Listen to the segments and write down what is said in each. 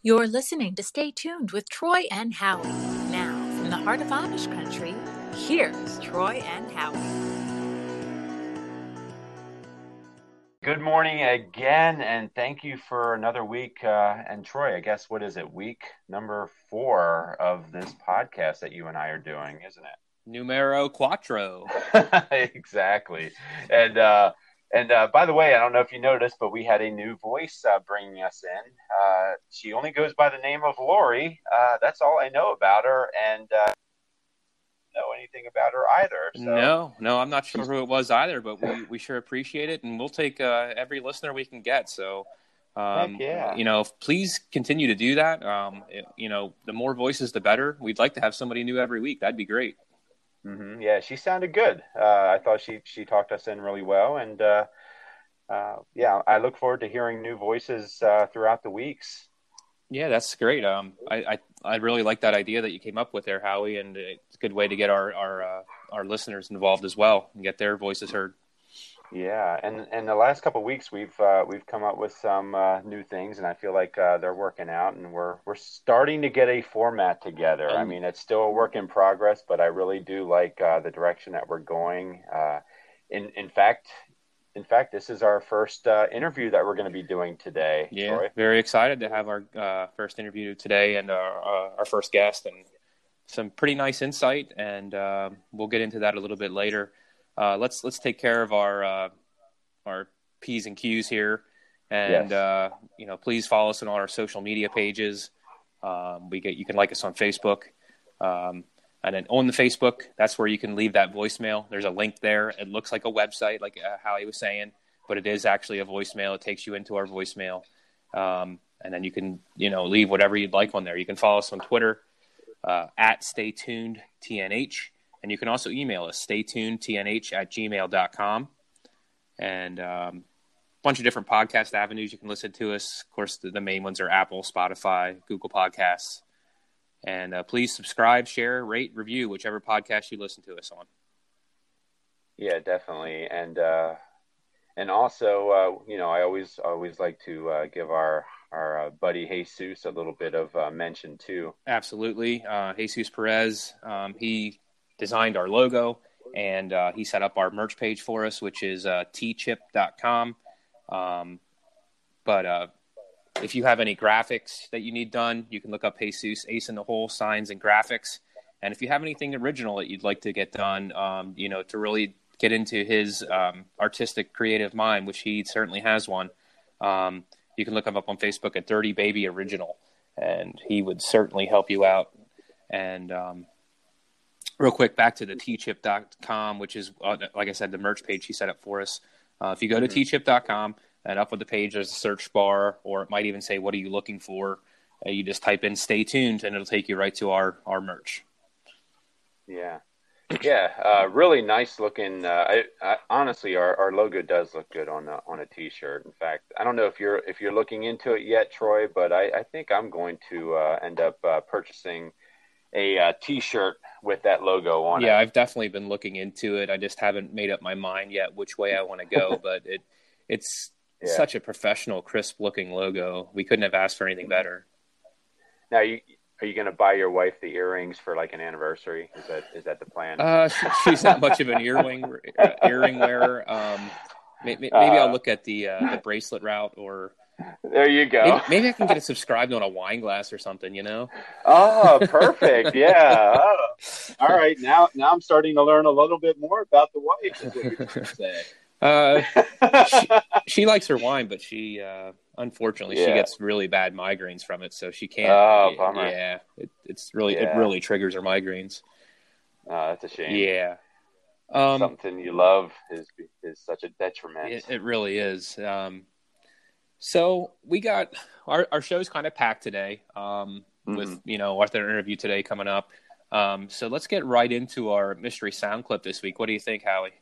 You're listening to Stay Tuned with Troy and Howie. Now, from the heart of Amish country, here's Troy and Howie. Good morning again, and thank you for another week. Uh, and Troy, I guess what is it? Week number four of this podcast that you and I are doing, isn't it? Numero quattro. exactly. And uh, and uh, by the way, I don't know if you noticed, but we had a new voice uh, bringing us in. Uh, she only goes by the name of Lori. Uh, that's all I know about her, and uh, know anything about her either. So. No, no, I'm not sure who it was either, but we, we sure appreciate it, and we'll take uh, every listener we can get. So, um, yeah. you know, please continue to do that. Um, it, you know, the more voices, the better. We'd like to have somebody new every week. That'd be great. Mm-hmm. Yeah, she sounded good. Uh, I thought she she talked us in really well, and uh, uh, yeah, I look forward to hearing new voices uh, throughout the weeks. Yeah, that's great. Um, I, I, I really like that idea that you came up with there, Howie, and it's a good way to get our our uh, our listeners involved as well and get their voices heard. Yeah, and and the last couple weeks we've uh, we've come up with some uh, new things, and I feel like uh, they're working out, and we're we're starting to get a format together. I mean, it's still a work in progress, but I really do like uh, the direction that we're going. Uh, in in fact, in fact, this is our first uh, interview that we're going to be doing today. Yeah, Troy. very excited to have our first interview today and our our first guest, and some pretty nice insight, and we'll get into that a little bit later uh, let's let's take care of our uh, our p's and q's here, and Yes. uh, you know, please follow us on all our social media pages. Um, we get you can like us on Facebook, um, and then on the Facebook, that's where you can leave that voicemail. There's a link there. It looks like a website, like uh, Howie was saying, but it is actually a voicemail. It takes you into our voicemail, um, and then you can you know leave whatever you'd like on there. You can follow us on Twitter uh, at Stay Tuned TNH. And you can also email us, staytunedtnh at gmail.com. And um, a bunch of different podcast avenues you can listen to us. Of course, the, the main ones are Apple, Spotify, Google Podcasts. And uh, please subscribe, share, rate, review, whichever podcast you listen to us on. Yeah, definitely, and uh, and also, uh, you know, I always always like to uh, give our our uh, buddy Jesus a little bit of uh, mention too. Absolutely. Uh, Jesus Perez, um, he designed our logo and uh, he set up our merch page for us, which is uh, teechip.com. Um, but uh, if you have any graphics that you need done, you can look up Jesus, Ace in the Hole Signs and Graphics. And if you have anything original that you'd like to get done, um, you know, to really get into his um, artistic, creative mind, which he certainly has one, um, you can look him up on Facebook at Dirty Baby Original, and he would certainly help you out. And um, real quick, back to the teechip.com, which is, uh, like I said, the merch page he set up for us. Uh, if you go to teechip.com and up on the page, there's a search bar, or it might even say, What are you looking for? Uh, you just type in stay tuned, and it'll take you right to our, our merch. Yeah, yeah, uh, really nice looking. Uh, I, I, honestly, our, our logo does look good on a, on a t-shirt. In fact, I don't know if you're if you're looking into it yet, Troy, but I, I think I'm going to uh, end up uh, purchasing a uh, t-shirt with that logo on yeah, it. Yeah, I've definitely been looking into it. I just haven't made up my mind yet which way I want to go, but it it's Yeah. such a professional, crisp looking logo. We couldn't have asked for anything better. Now, you are you going to buy your wife the earrings for like an anniversary? Is that is that the plan? Uh, she, she's not much of an earring uh, earring wearer. Um, may, may- maybe I'll Uh. look at the uh, the bracelet route, or there you go. maybe, maybe I can get it subscribed on a wine glass or something. You know? Oh, perfect. Yeah. Oh. All right. Now, now I'm starting to learn a little bit more about the wife. Is what you're say. Uh, she, she likes her wine, but she uh, unfortunately she gets really bad migraines from it, so she can't. Oh, bummer. Yeah, it, it's really Yeah. it really triggers her migraines. Oh, that's a shame. Yeah. Um, Something you love is is such a detriment. It, it really is. Um, so we got our our show's kind of packed today. Um, with Mhm. you know with our interview today coming up. Um, so let's get right into our mystery sound clip this week. What do you think, Howie?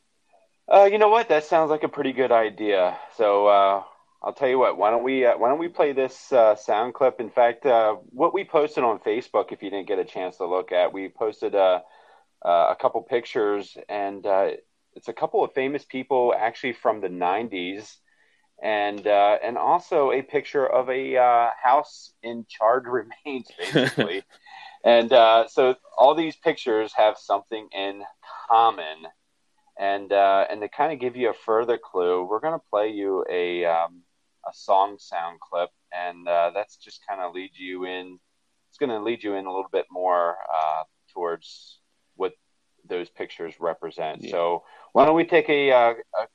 Uh, you know what? That sounds like a pretty good idea. So uh, I'll tell you what. Why don't we uh, Why don't we play this uh, sound clip? In fact, uh, what we posted on Facebook, if you didn't get a chance to look at, we posted a uh, a couple pictures, and uh, it's a couple of famous people actually from the '90s. And uh, and also a picture of a uh, house in charred remains, basically. and uh, so all these pictures have something in common. And uh, and to kind of give you a further clue, we're going to play you a um, a song sound clip, and uh, that's just kind of lead you in. It's going to lead you in a little bit more uh, towards what those pictures represent. Yeah. So why don't we take a, uh, a,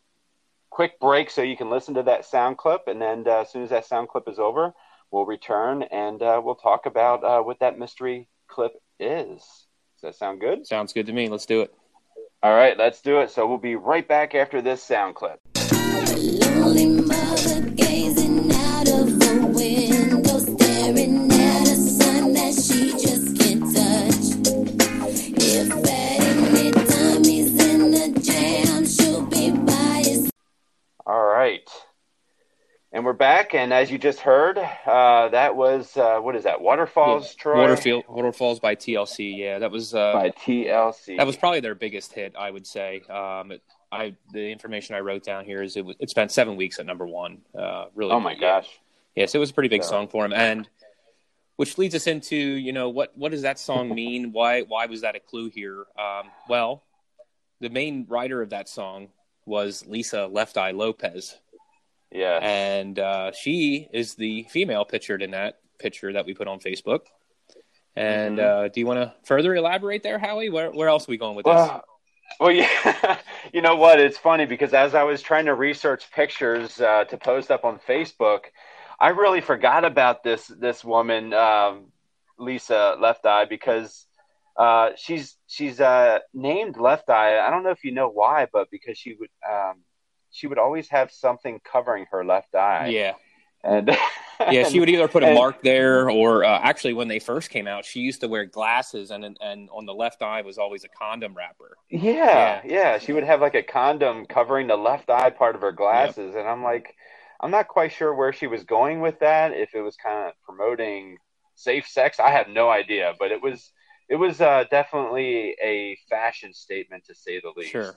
quick break so you can listen to that sound clip, and then uh, as soon as that sound clip is over, we'll return and uh, we'll talk about uh, what that mystery clip is. Does that sound good? Sounds good to me. Let's do it. All right, let's do it. So we'll be right back after this sound clip. And we're back, and as you just heard, uh, that was uh, what is that? Waterfalls, yeah. Troy. Waterfield, Waterfalls by TLC. Yeah, that was uh, by TLC. That was probably their biggest hit, I would say. Um, it, I the information I wrote down here is it, it spent seven weeks at number one. Uh, really. Oh my gosh. Yes, it was a pretty big so. song for him, and which leads us into you know what what does that song mean? why why was that a clue here? Um, well, the main writer of that song was Lisa Left Eye Lopez. Yeah. And uh, she is the female pictured in that picture that we put on Facebook. And mm-hmm. uh, do you want to further elaborate there, Howie? Where, where else are we going with well, this? Well, yeah. you know what? It's funny because as I was trying to research pictures uh, to post up on Facebook, I really forgot about this this woman, um, Lisa Left Eye, because uh, she's she's uh, named Left Eye. I don't know if you know why, but because she would um, she would always have something covering her left eye. Yeah. And yeah, she would either put a and, mark there, or uh, actually, when they first came out, she used to wear glasses, and and on the left eye was always a condom wrapper. Yeah, yeah, yeah. She would have like a condom covering the left eye part of her glasses, yep. and I'm like, I'm not quite sure where she was going with that. If it was kind of promoting safe sex, I have no idea, but it was it was uh, definitely a fashion statement to say the least. Sure.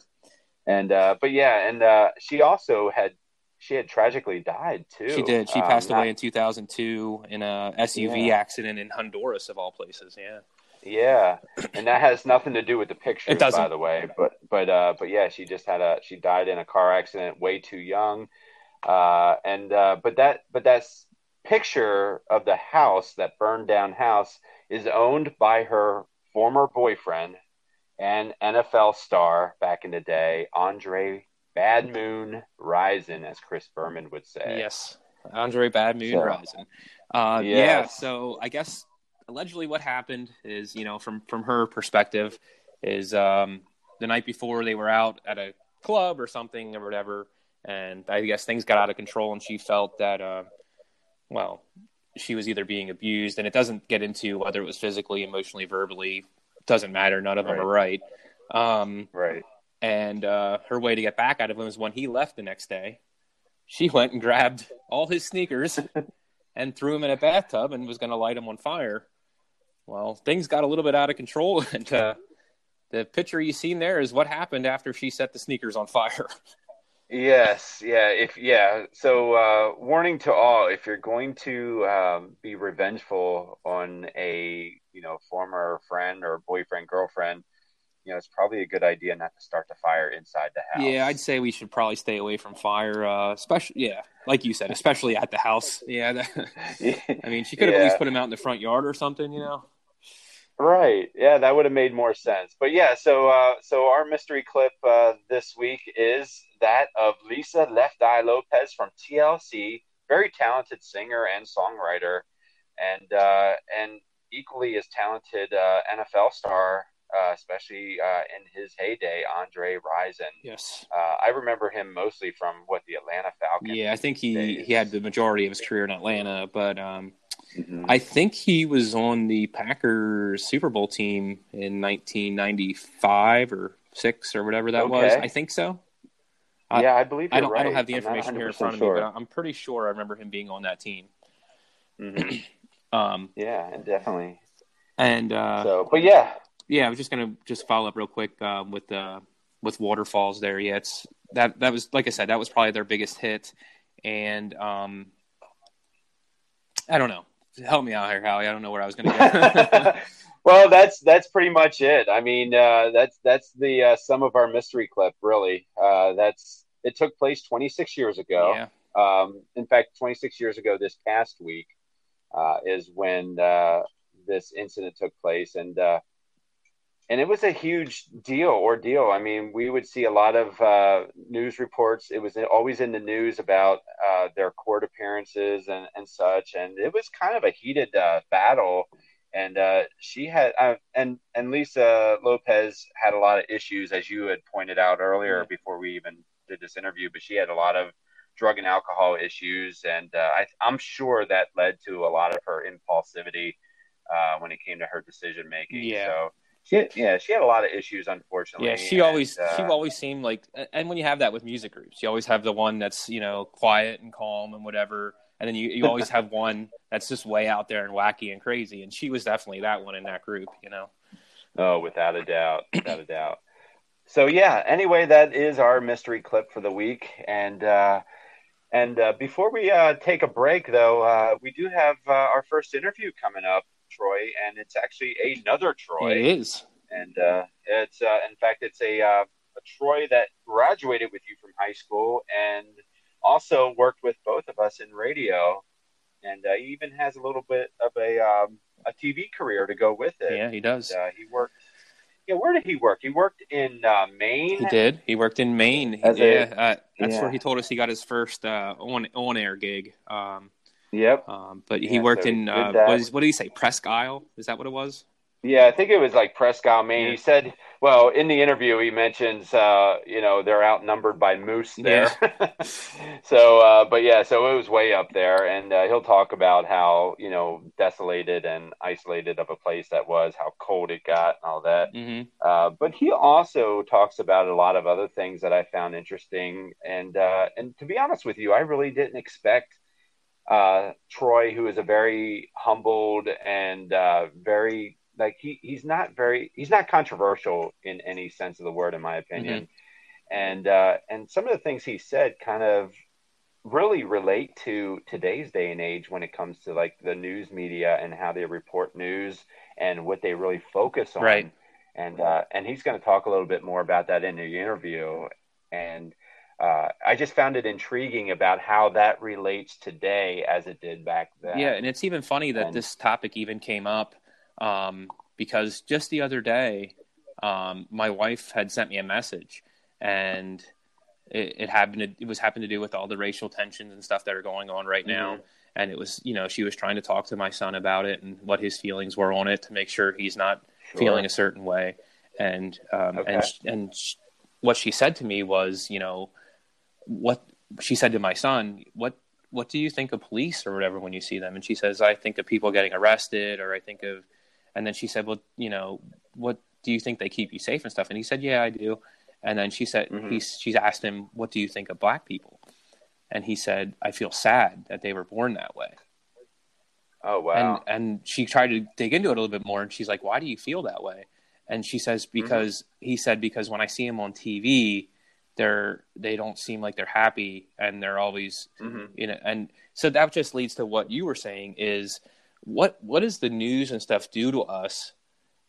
And uh, but yeah, and uh, she also had she had tragically died too. She did. She um, passed not... away in 2002 in a SUV yeah. accident in Honduras, of all places. Yeah. Yeah, and that has nothing to do with the picture, by the way. But but uh, but yeah, she just had a she died in a car accident, way too young. Uh, and uh, but that but that picture of the house, that burned down house, is owned by her former boyfriend, and NFL star back in the day, Andre Bad Moon Rising, as Chris Berman would say. Yes, Andre Bad Moon so, Rison. Uh, yes. Yeah, so I guess allegedly what happened is, you know, from from her perspective, is um, the night before they were out at a club or something or whatever, and I guess things got out of control, and she felt that, uh, well, she was either being abused, and it doesn't get into whether it was physically, emotionally, verbally, doesn't matter. None of them are right. Um, right. And uh, her way to get back out of him was when he left the next day. She went and grabbed all his sneakers and threw him in a bathtub and was going to light him on fire. Well, things got a little bit out of control, and uh, the picture you seen there is what happened after she set the sneakers on fire. Yes, yeah, if yeah. So uh, warning to all: if you're going to um, be revengeful on a you know former friend or boyfriend, girlfriend, you know it's probably a good idea not to start the fire inside the house. Yeah, I'd say we should probably stay away from fire, uh, especially yeah, like you said, especially at the house. Yeah, that, I mean, she could have yeah. at least put him out in the front yard or something, you know. Right. Yeah, that would have made more sense. But yeah, so uh, so our mystery clip uh, this week is that of Lisa Left Eye Lopez from TLC, very talented singer and songwriter, and uh, and equally as talented uh, NFL star, uh, especially uh, in his heyday, Andre Rison. Yes, I remember him mostly from what the Atlanta Falcons. Yeah, I think he days. he had the majority of his career in Atlanta, but. Um Mm-hmm. I think he was on the Packers Super Bowl team in 1995 or six or whatever that okay. was. I think so. Yeah, I believe I don't. Right. I don't have the information here in front of sure. me, but I'm pretty sure I remember him being on that team. Mm-hmm. um, yeah, definitely. And uh, so, but yeah, yeah, I was just gonna just follow up real quick uh, with uh, with waterfalls there. Yeah, it's that that was like I said, that was probably their biggest hit and um, I don't know. Help me out here, Howie. I don't know where I was going to go. well, that's that's pretty much it. I mean, uh, that's that's the uh, sum of our mystery clip, really. Uh, that's it took place 26 years ago. Yeah. Um, in fact, 26 years ago, this past week uh, is when uh, this incident took place, and uh, and it was a huge deal ordeal. I mean, we would see a lot of uh, news reports. It was always in the news about uh, their court appearances and, and such, and it was kind of a heated uh, battle. And she had, and and Lisa Lopez had a lot of issues, as you had pointed out earlier, before we even did this interview. But she had a lot of drug and alcohol issues, and uh, I, am sure that led to a lot of her impulsivity uh, when it came to her decision making. Yeah. So she, yeah, she had a lot of issues, unfortunately. Yeah, she and, always uh, she always seemed like, and when you have that with music groups, you always have the one that's you know quiet and calm and whatever, and then you you always have one that's just way out there and wacky and crazy, and she was definitely that one in that group, you know. Oh, without a doubt, without a doubt. So yeah, anyway, that is our mystery clip for the week, and. uh and uh, before we uh, take a break, though, uh, we do have uh, our first interview coming up, Troy, and it's actually another Troy. It is, and uh, it's uh, in fact it's a, a Troy that graduated with you from high school and also worked with both of us in radio, and he even has a little bit of a um, a TV career to go with it. Yeah, he does. And, he worked yeah, where did he work? He worked in uh, Maine. He did. He worked in Maine. As yeah, a, uh, that's yeah. where he told us he got his first uh, on on air gig. Um, yep. Um, but he yeah, worked so in uh, what, is, what did he say? Presque Isle? Is that what it was? Yeah, I think it was like Presque Isle, Maine. He said well, in the interview, he mentions, uh, you know, they're outnumbered by moose there. Yeah. so, uh, but yeah, so it was way up there, and uh, he'll talk about how you know desolated and isolated of a place that was, how cold it got, and all that. Mm-hmm. Uh, but he also talks about a lot of other things that I found interesting, and uh, and to be honest with you, I really didn't expect uh, Troy, who is a very humbled and very like he he's not very he's not controversial in any sense of the word in my opinion mm-hmm. and uh and some of the things he said kind of really relate to today's day and age when it comes to like the news media and how they report news and what they really focus on right and uh and he's going to talk a little bit more about that in the interview and uh, I just found it intriguing about how that relates today as it did back then. Yeah, and it's even funny that and, this topic even came up um, because just the other day, um, my wife had sent me a message, and it, it happened. To, it was happened to do with all the racial tensions and stuff that are going on right now. Mm-hmm. And it was, you know, she was trying to talk to my son about it and what his feelings were on it to make sure he's not sure. feeling a certain way. And um, okay. and and what she said to me was, you know, what she said to my son, what what do you think of police or whatever when you see them? And she says, I think of people getting arrested, or I think of and then she said, "Well, you know, what do you think they keep you safe and stuff?" And he said, "Yeah, I do." And then she said, mm-hmm. he's, she's asked him, "What do you think of black people?" And he said, "I feel sad that they were born that way." Oh wow! And and she tried to dig into it a little bit more, and she's like, "Why do you feel that way?" And she says, mm-hmm. "Because mm-hmm. he said because when I see him on TV, they're they don't seem like they're happy, and they're always, mm-hmm. you know." And so that just leads to what you were saying is what what does the news and stuff do to us,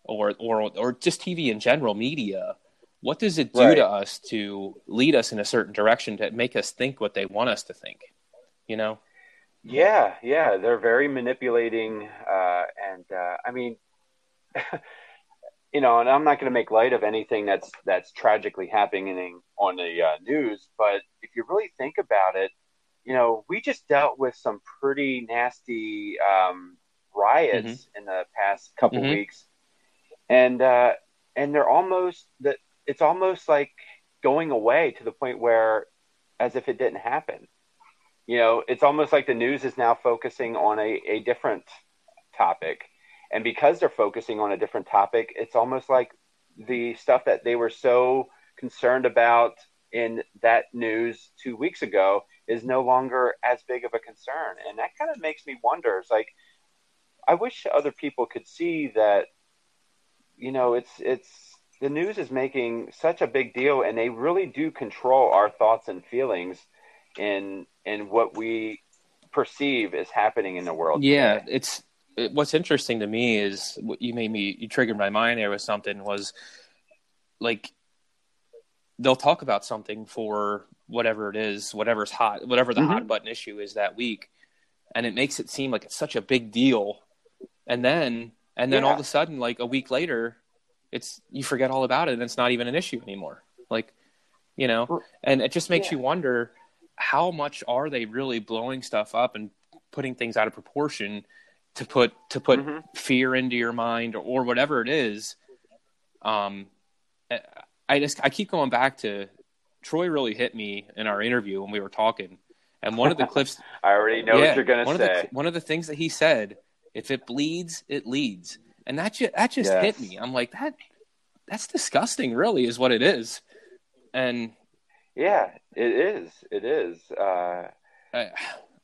or or or just TV in general, media? What does it do right. to us to lead us in a certain direction to make us think what they want us to think? You know? Yeah, yeah, they're very manipulating, uh, and uh, I mean. you know, and I'm not going to make light of anything that's that's tragically happening on the uh, news, but if you really think about it, you know, we just dealt with some pretty nasty um, riots mm-hmm. in the past couple mm-hmm. weeks, and uh, and they're almost that it's almost like going away to the point where, as if it didn't happen. You know, it's almost like the news is now focusing on a, a different topic. And because they're focusing on a different topic, it's almost like the stuff that they were so concerned about in that news two weeks ago is no longer as big of a concern. And that kind of makes me wonder. It's like, I wish other people could see that. You know, it's it's the news is making such a big deal, and they really do control our thoughts and feelings. in in what we perceive is happening in the world. Yeah, today. it's it, what's interesting to me is what you made me you triggered my mind there with something was like they'll talk about something for whatever it is, whatever's hot, whatever the Mhm. hot button issue is that week, and it makes it seem like it's such a big deal, and then and then all of a sudden, like a week later, it's you forget all about it, and it's not even an issue anymore. Like, you know, and it just makes Yeah. you wonder how much are they really blowing stuff up and putting things out of proportion to put to put Mhm. fear into your mind or, or whatever it is. Um, I- I just I keep going back to Troy really hit me in our interview when we were talking, and one of the clips. I already know yeah, what you're gonna one say. Of the, one of the things that he said, "If it bleeds, it leads," and that just that just Yes. hit me. I'm like that. That's disgusting. Really, is what it is, and yeah, it is. It is. Uh, I,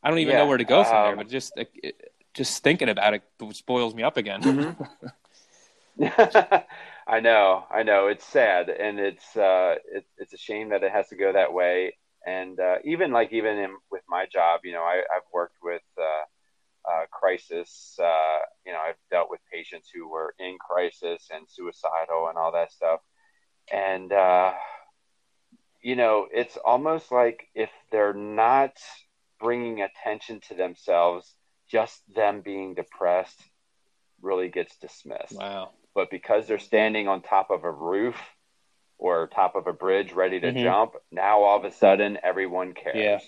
I don't even Yeah, know where to go from there. um, But just it, just thinking about it spoils me up again. Mm-hmm. I know, I know. It's sad, and it's uh, it, it's a shame that it has to go that way. And uh, even like even in, with my job, you know, I, I've worked with uh, uh, crisis. Uh, you know, I've dealt with patients who were in crisis and suicidal and all that stuff. And uh, you know, it's almost like if they're not bringing attention to themselves, just them being depressed really gets dismissed wow. but because they're standing on top of a roof or top of a bridge ready to Mhm. jump, now all of a sudden everyone cares. Yeah.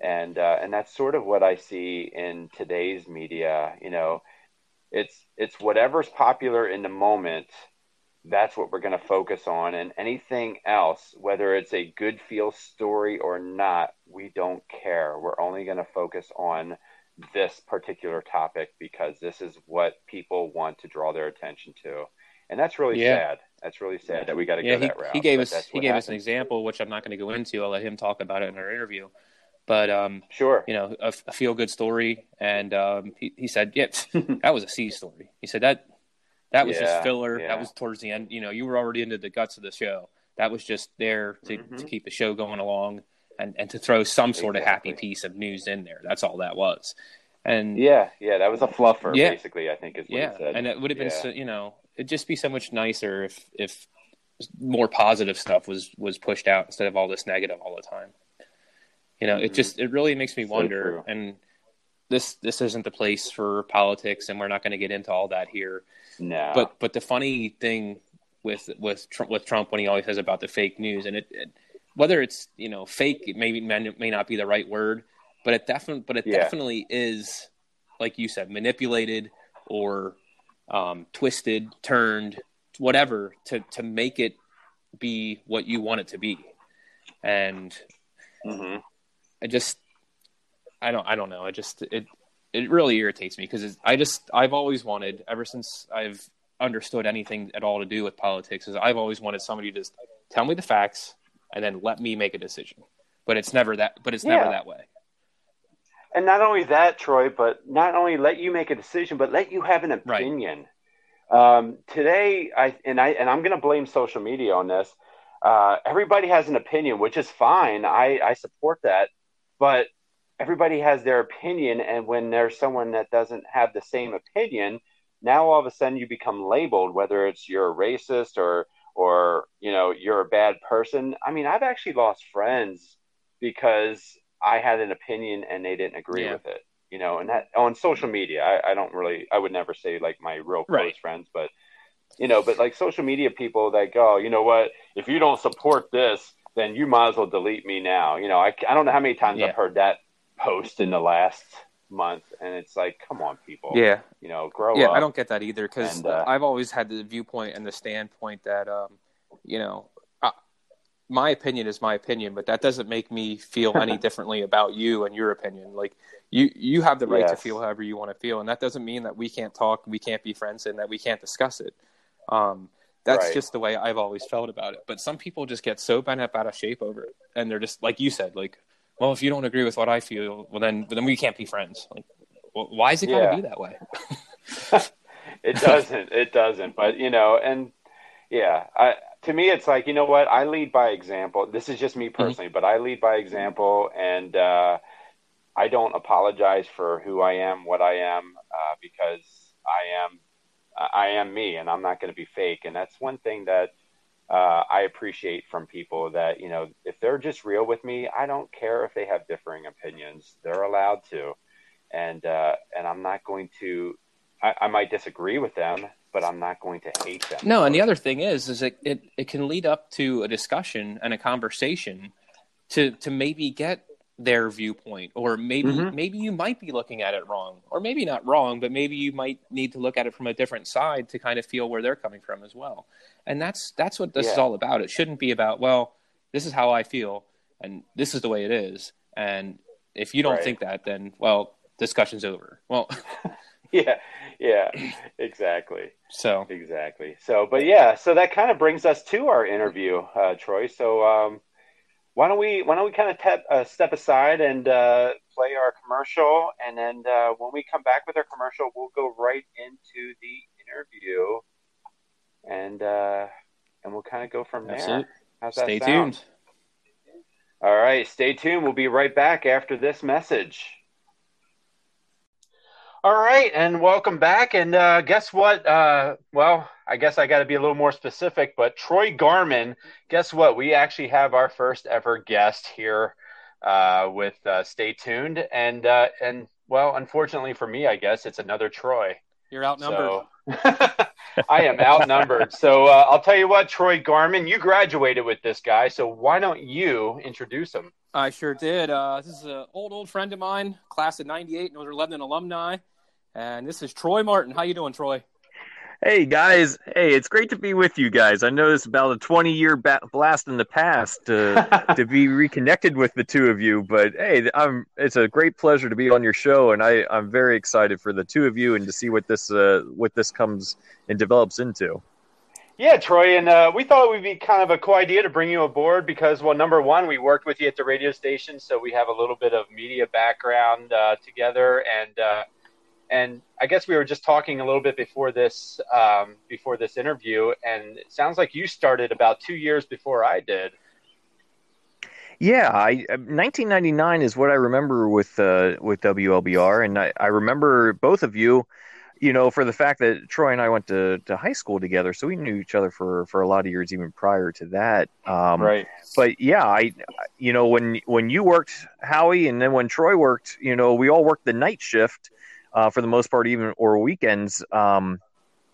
And uh, and that's sort of what I see in today's media. You know, it's it's whatever's popular in the moment. That's what we're going to focus on, and anything else, whether it's a good feel story or not, we don't care. We're only going to focus on this particular topic because this is what people want to draw their attention to, and that's really Yeah. sad. That's really sad that we got to Yeah, go he, that route. he gave us he gave us an example, which I'm not going to go into. I'll let him talk about it in our interview. But um, Sure. you know, a, a feel good story, and um, he he said, "Yep, that was a C story." He said that that was Yeah, just filler. yeah. That was towards the end. You know, you were already into the guts of the show. That was just there to, Mhm. to keep the show going along and, and to throw some sort of happy piece of news in there. That's all that was. And Yeah, yeah, that was a fluffer, Yeah. basically. I think is what yeah, he said. and it would have been, Yeah. so, you know, it'd just be so much nicer if if more positive stuff was was pushed out instead of all this negative all the time. You know, it just it really makes me So wonder. true. And this this isn't the place for politics, and we're not going to get into all that here. no, But but the funny thing with with Trump, with Trump when he always says about the fake news, and it, it whether it's you know fake, it maybe may, may not be the right word, but it definitely but it Yeah. definitely is like you said manipulated or um, twisted, turned, whatever to to make it be what you want it to be, and Mhm. I just I don't I don't know. I just it it really irritates me because I just I've always wanted ever since I've understood anything at all to do with politics is I've always wanted somebody to just tell me the facts and then let me make a decision. But it's never that. But it's never that way. And not only that, Troy, but not only let you make a decision, but let you have an Right. opinion. Um, today, I and I and I'm going to blame social media on this. Uh, everybody has an opinion, which is fine. I, I support that, but everybody has their opinion, and when there's someone that doesn't have the same opinion, now all of a sudden you become labeled, whether it's you're a racist or or you know you're a bad person. I mean, I've actually lost friends because I had an opinion and they didn't agree Yeah. with it. You know, and that on social media, I, I don't really, I would never say like my real close Right. friends, but you know, but like social media people that oh, go, you know what, if you don't support this, then you might as well delete me now. You know, I, I don't know how many times Yeah. I've heard that post in the last month, and it's like, come on, people, Yeah, you know, grow yeah. up. Yeah, I don't get that either because uh, I've always had the viewpoint and the standpoint that um, you know. uh, My opinion is my opinion, but that doesn't make me feel any differently about you and your opinion. Like you, you have the right to feel however you want to feel, and that doesn't mean that we can't talk, we can't be friends, and that we can't discuss it. Um, that's Right. just the way I've always felt about it. But some people just get so bent up out of shape over it, and they're just like you said, like, well, if you don't agree with what I feel, well then, then we can't be friends. Like, well, why is it got to Yeah. be that way? it doesn't. It doesn't. But you know, and yeah, I to me, it's like you know what? I lead by example. This is just me mm-hmm. personally, mm-hmm. but I lead by example, and uh, I don't apologize for who I am, what I am, uh, because I am I am me, and I'm not going to be fake. And that's one thing that uh, I appreciate from people that you know if they're just real with me, I don't care if they have differing opinions. They're allowed to, and uh, and I'm not going to. I, I might disagree with them, but I'm not going to hate them. No, and the other thing is, is it, it, it can lead up to a discussion and a conversation to to maybe get their viewpoint or maybe mm-hmm. maybe you might be looking at it wrong or maybe not wrong but maybe you might need to look at it from a different side to kind of feel where they're coming from as well. And that's that's what this yeah. is all about. It shouldn't be about well this is how i feel and this is the way it is. And if you don't right. think that then well discussion's over. Well yeah yeah exactly. So. Exactly. So but yeah so that kind of brings us to our interview uh, troy. So um why don't we why don't we kind of te- uh, step aside and uh, play our commercial, and then uh, when we come back with our commercial, we'll go right into the interview, and uh, and we'll kind of go from That's there. It. How's that Stay sound? tuned. All right, stay tuned. We'll be right back after this message. All right, and welcome back. And uh, guess what? Uh, well, I guess I got to be a little more specific, but Troy Garman, guess what? We actually have our first ever guest here uh, with uh, Stay Tuned. And, uh, and well, unfortunately for me, I guess it's another Troy. You're outnumbered. So, I am outnumbered. so uh, I'll tell you what, Troy Garman, you graduated with this guy. So why don't you introduce him? I sure did. Uh, this is an old, old friend of mine, class of 98, Northern Lebanon alumni. And this is Troy Martin. How you doing, Troy? Hey guys, hey, it's great to be with you guys. I know it's about a 20 year ba- blast in the past to to be reconnected with the two of you, but hey, I'm it's a great pleasure to be on your show, and I I'm very excited for the two of you and to see what this uh what this comes and develops into. Yeah, Troy, and uh, we thought it would be kind of a cool idea to bring you aboard because, well, number one, we worked with you at the radio station, so we have a little bit of media background uh, together, and uh, and I guess we were just talking a little bit before this um, before this interview, and it sounds like you started about two years before I did. Yeah, I 1999 is what I remember with uh, with WLBR, and I, I remember both of you you know, for the fact that Troy and I went to, to high school together, so we knew each other for, for a lot of years even prior to that. Um, right. But yeah, I, you know, when when you worked Howie, and then when Troy worked, you know, we all worked the night shift uh, for the most part, even or weekends. Um,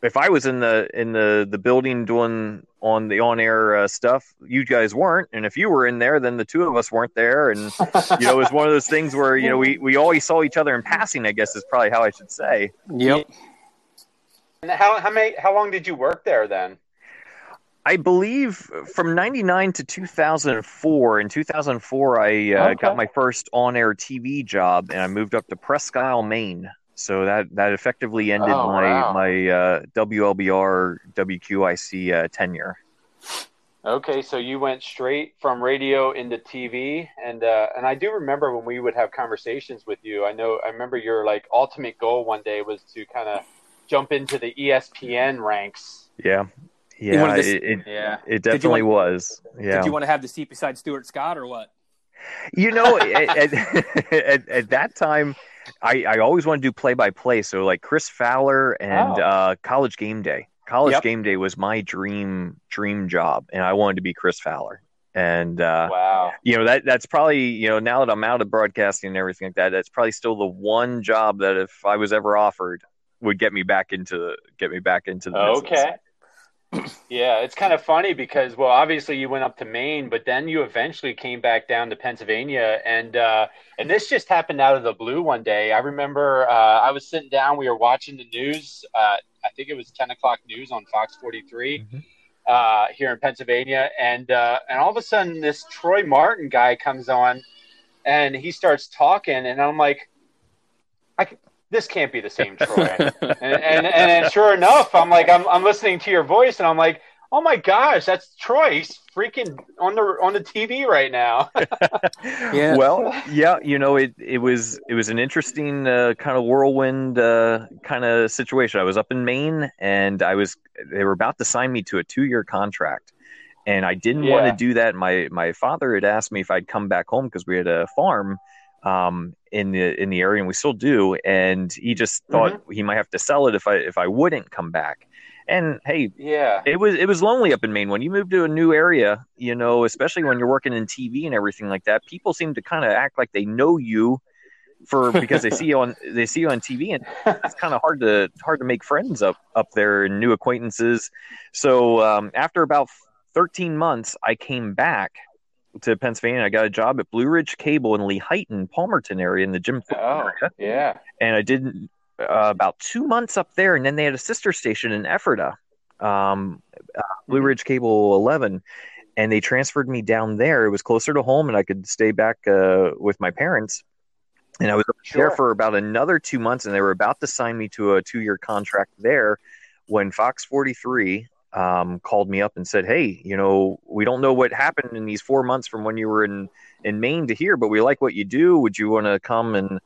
if I was in the in the the building doing on the on air uh, stuff, you guys weren't, and if you were in there, then the two of us weren't there, and you know it was one of those things where you know we we always saw each other in passing. I guess is probably how I should say. Yep. And how how many how long did you work there then? I believe from 99 to 2004. In 2004, I uh, okay. got my first on air TV job and I moved up to Presque Isle, Maine. So that that effectively ended oh, my wow. my uh, WLBR WQIC uh, tenure. Okay, so you went straight from radio into TV, and uh, and I do remember when we would have conversations with you. I know I remember your like ultimate goal one day was to kind of jump into the ESPN ranks. Yeah, yeah, it, it, yeah. It definitely want, was. Yeah. Did you want to have the seat beside Stuart Scott or what? You know, at, at, at, that time, I, I always wanted to do play by play. So like Chris Fowler and oh. uh, College Game Day. College yep. Game Day was my dream dream job, and I wanted to be Chris Fowler. And uh, wow, you know that that's probably you know now that I'm out of broadcasting and everything like that, that's probably still the one job that if I was ever offered would get me back into get me back into the okay. Business yeah, it's kind of funny because, well, obviously you went up to Maine, but then you eventually came back down to Pennsylvania, and uh, and this just happened out of the blue one day. I remember uh, I was sitting down, we were watching the news. Uh, I think it was ten o'clock news on Fox 43 mm-hmm. Uh, here in Pennsylvania, and uh, and all of a sudden this Troy Martin guy comes on, and he starts talking, and I'm like, I this can't be the same Troy. and, and, and sure enough, I'm like, I'm, I'm listening to your voice, and I'm like, oh my gosh, that's Troy. He's freaking on the on the TV right now. yeah. Well, yeah, you know, it it was it was an interesting uh, kind of whirlwind uh, kind of situation. I was up in Maine, and I was they were about to sign me to a two year contract. and I didn't Yeah. want to do that. My my father had asked me if I'd come back home because we had a farm um, in the in the area, and we still do. And he just thought he might have to sell it if I if I wouldn't come back. And hey, Yeah. it was it was lonely up in Maine when you move to a new area, you know, especially when you're working in TV and everything like that. People seem to kind of act like they know you for because they see you on they see you on TV, and it's kind of hard to hard to make friends up up there and new acquaintances. So um, after about 13 months, I came back to Pennsylvania. I got a job at Blue Ridge Cable in Lehighton, Palmerton area in the Jim Thorpe Oh, area yeah. and I did uh, about two months up there, and then they had a sister station in Ephrata, um, uh, Blue Mhm. Ridge Cable 11, and they transferred me down there. It was closer to home, and I could stay back uh, with my parents. And I was up there for about another two months, and they were about to sign me to a two-year contract there when Fox 43 um, called me up and said, "Hey, you know, we don't know what happened in these four months from when you were in in Maine to here, but we like what you do. Would you want to come and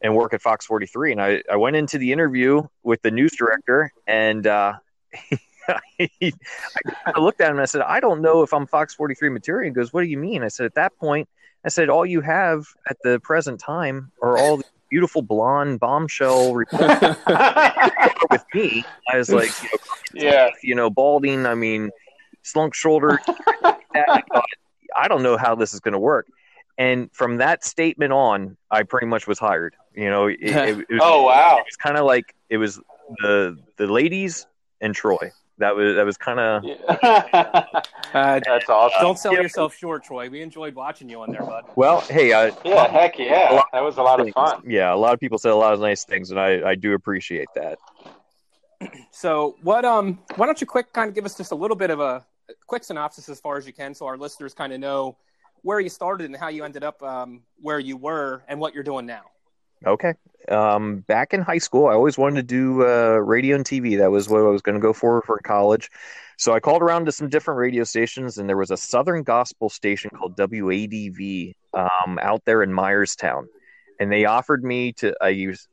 and work at Fox 43?" And I I went into the interview with the news director, and uh, I looked at him and I said, "I don't know if I'm Fox 43 material." He goes, "What do you mean?" I said, "At that point." I said, all you have at the present time are all the beautiful blonde bombshell reporters with me. I was like, you know, Yeah. you know, balding. I mean, slunk shoulder. I I don't know how this is going to work. And from that statement on, I pretty much was hired. You know, it, it, it was, Oh, wow. it was kind of like it was the the ladies and Troy. That was that was kind of Yeah. Uh, That's awesome. don't sell yeah. yourself short, Troy. We enjoyed watching you on there, bud. well. Hey, I, Yeah, heck yeah. That was a lot of fun. Yeah, a lot of people said a lot of nice things, and I I do appreciate that. So, what? Um, why don't you quick kind of give us just a little bit of a quick synopsis as far as you can, so our listeners kind of know where you started and how you ended up um, where you were and what you're doing now. Okay. Um, back in high school, I always wanted to do uh, radio and TV. That was what I was going to go for for college. So I called around to some different radio stations, and there was a Southern Gospel station called WADV um, out there in Myerstown, and they offered me to I use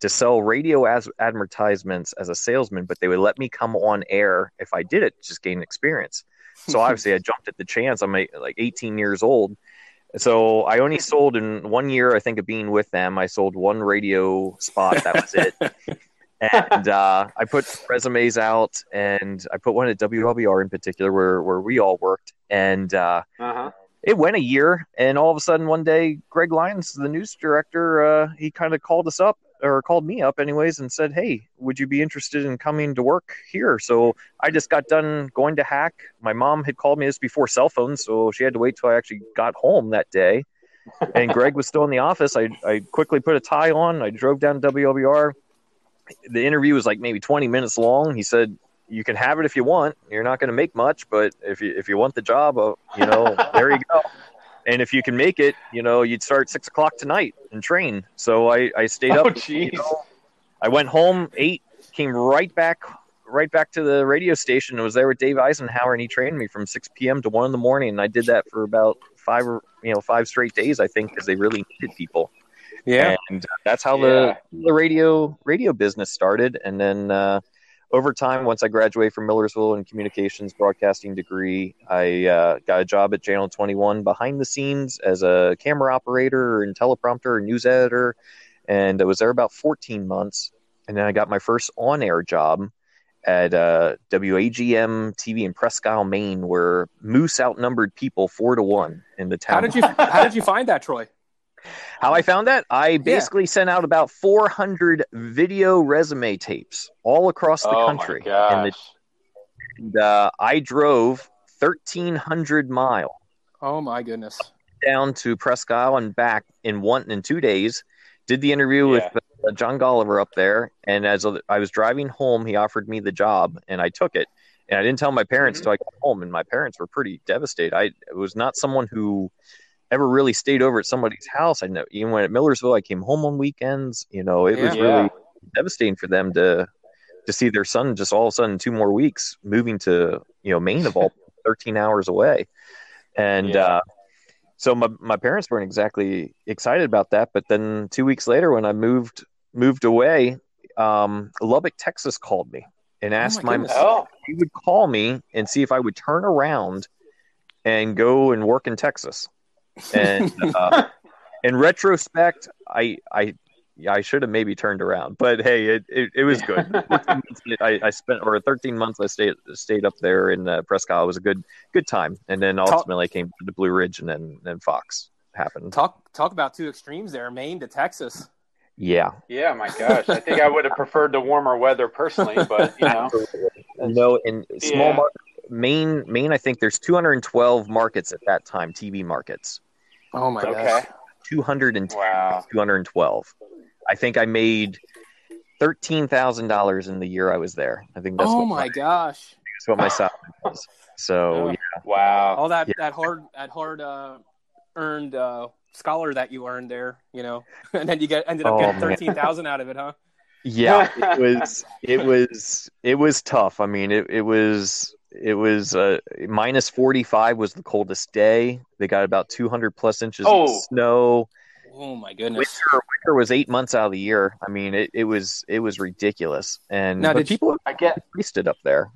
to sell radio as advertisements as a salesman, but they would let me come on air if I did it, just gain experience. So obviously, I jumped at the chance. I'm like like 18 years old. So I only sold in one year, I think, of being with them. I sold one radio spot. That was it. and uh, I put resumes out, and I put one at WWR in particular, where where we all worked. And uh, Uh-huh. it went a year, and all of a sudden, one day, Greg Lyons, the news director, uh, he kind of called us up, or called me up, anyways, and said, "Hey, would you be interested in coming to work here?" So I just got done going to HACC. My mom had called me this before cell phones, so she had to wait till I actually got home that day. And Greg was still in the office. I I quickly put a tie on. I drove down to WWR. The interview was like maybe 20 minutes long. He said, "You can have it if you want. You're not going to make much, but if you if you want the job, uh, you know, there you go." And if you can make it, you know, you'd start six o'clock tonight and train. So I, I stayed Oh, up. you jeez. know, I went home, eight, came right back, right back to the radio station. and was there with Dave Eisenhower, and he trained me from 6 p.m. to one in the morning. And I did that for about five, or you know, five straight days, I think, because they really needed people. Yeah. And that's how Yeah. the the radio radio business started. And then uh, over time, once I graduated from Millersville in communications broadcasting degree, I uh, got a job at Channel 21 behind the scenes as a camera operator and teleprompter and news editor. And I was there about 14 months. And then I got my first on air job at uh, WAGM TV in Presque Isle, Maine, where Moose outnumbered people four to one in the town. How did you How did you find that, Troy? How I found that? I basically sent out about 400 video resume tapes all across the oh, country. And, the, and uh, I drove 1,300 miles Oh my goodness. down to Presque Isle and back in one in two days. Did the interview Yeah. with uh, John Golliver up there, and as I was driving home, he offered me the job, and I took it. And I didn't tell my parents Mhm. till I got home, and my parents were pretty devastated. I was not someone who ever really stayed over at somebody's house. I know even when at Millersville, I came home on weekends. You know, it was Yeah. really devastating for them to to see their son just all of a sudden two more weeks moving to you know Maine of all 13 hours away, and Yeah. uh, so my my parents weren't exactly excited about that. But then two weeks later, when I moved moved away, um, Lubbock, Texas, called me and asked my my goodness. Oh, he would call me and see if I would turn around and go and work in Texas. And uh, in retrospect, I I I should have maybe turned around, but hey, it, it, it was good. I, I spent or 13 months I stayed stayed up there in uh, Prescott. It was a good good time, and then ultimately Talk- came to Blue Ridge, and then then Fox happened. Talk talk about two extremes there, Maine to Texas. Yeah. Yeah, my gosh. I think I would have preferred the warmer weather personally, but you know. you know, in small yeah. market, Maine, Maine, I think there's 212 markets at that time, TV markets. Oh my okay. gosh. 210, wow. 212. I think I made thirteen thousand dollars in the year I was there. I think that's. Oh my, my gosh! That's what my salary was. So yeah. Wow. All that yeah. that hard that hard uh, earned uh, scholar that you earned there, you know, and then you get ended up oh, getting thirteen thousand out of it, huh? Yeah, it was it was it was tough. I mean, it it was it was uh, minus 45 was the coldest day. They got about 200 plus inches oh. of snow. Oh my goodness! Winter, winter was eight months out of the year. I mean, it, it was it was ridiculous. And now, did people you, I get it up there?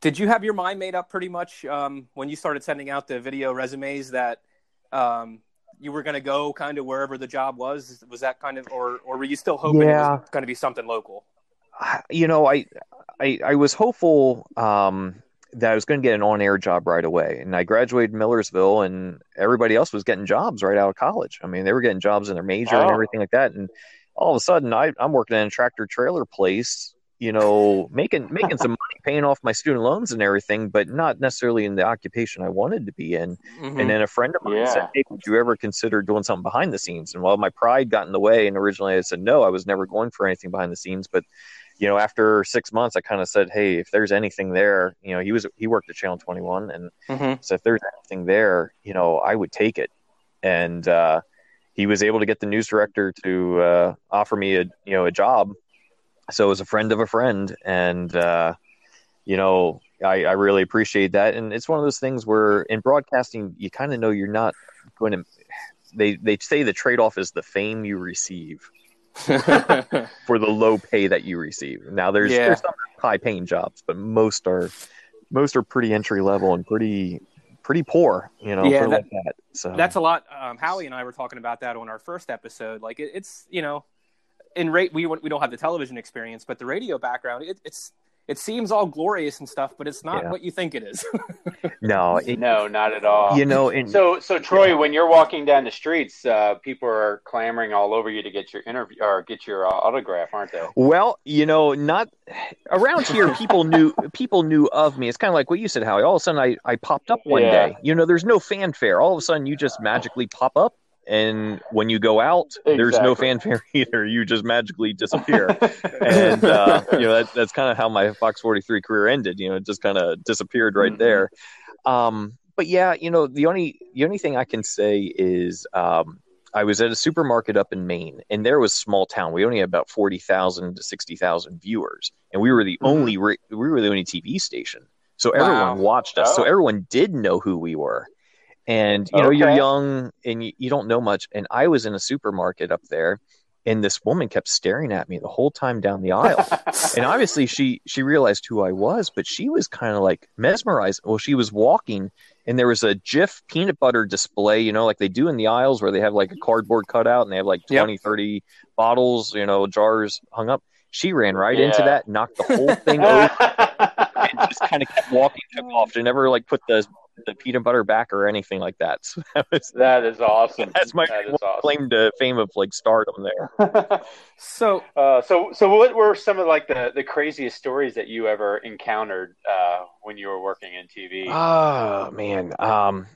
Did you have your mind made up pretty much um, when you started sending out the video resumes that um, you were going to go kind of wherever the job was? Was that kind of, or or were you still hoping yeah. it was going to be something local? You know, I I, I was hopeful. Um, that I was going to get an on-air job right away. And I graduated Millersville, and everybody else was getting jobs right out of college. I mean, they were getting jobs in their major oh. and everything like that. And all of a sudden, I, I'm working in a tractor trailer place, you know, making making some money, paying off my student loans and everything, but not necessarily in the occupation I wanted to be in. Mm-hmm. And then a friend of mine yeah. said, "Hey, would you ever consider doing something behind the scenes?" And while my pride got in the way, and originally I said no, I was never going for anything behind the scenes, but you know, after six months, I kind of said, "Hey, if there's anything there, you know, he was he worked at Channel 21, and mm-hmm. so if there's anything there, you know, I would take it." And uh, he was able to get the news director to uh, offer me a you know a job. So it was a friend of a friend, and uh, you know, I, I really appreciate that. And it's one of those things where in broadcasting, you kind of know you're not going to. They they say the trade off is the fame you receive. for the low pay that you receive. Now there's yeah. there's some high paying jobs, but most are most are pretty entry level and pretty pretty poor, you know, yeah, that, like that. So that's a lot. Um, Howie and I were talking about that on our first episode. Like it, it's you know, in rate we we don't have the television experience, but the radio background, it, it's it seems all glorious and stuff, but it's not yeah. what you think it is. no, it, no, not at all. You know, in, so so Troy, yeah. when you're walking down the streets, uh, people are clamoring all over you to get your interview or get your uh, autograph, aren't they? Well, you know, not around here. People knew people knew of me. It's kind of like what you said, Howie. All of a sudden, I I popped up one yeah. day. You know, there's no fanfare. All of a sudden, you just magically pop up and when you go out, exactly. there's no fanfare either. You just magically disappear, and uh, you know that, that's kind of how my Fox 43 career ended. You know, it just kind of disappeared right mm-hmm. there. Um, but yeah, you know, the only the only thing I can say is um, I was at a supermarket up in Maine, and there was small town. We only had about forty thousand to sixty thousand viewers, and we were the mm-hmm. only we were the only TV station. So everyone wow. watched us. Oh. So everyone did know who we were and you know okay. you're young and you, you don't know much and i was in a supermarket up there and this woman kept staring at me the whole time down the aisle and obviously she she realized who i was but she was kind of like mesmerized well she was walking and there was a jif peanut butter display you know like they do in the aisles where they have like a cardboard cutout and they have like 20 yep. 30 bottles you know jars hung up she ran right yeah. into that knocked the whole thing over and just kind of kept walking took off she never like put the the peanut butter back or anything like that. So that, was, that is awesome. That's my that awesome. claim to fame of like stardom there. so, uh, so, so, what were some of like the the craziest stories that you ever encountered uh, when you were working in TV? Oh man, um,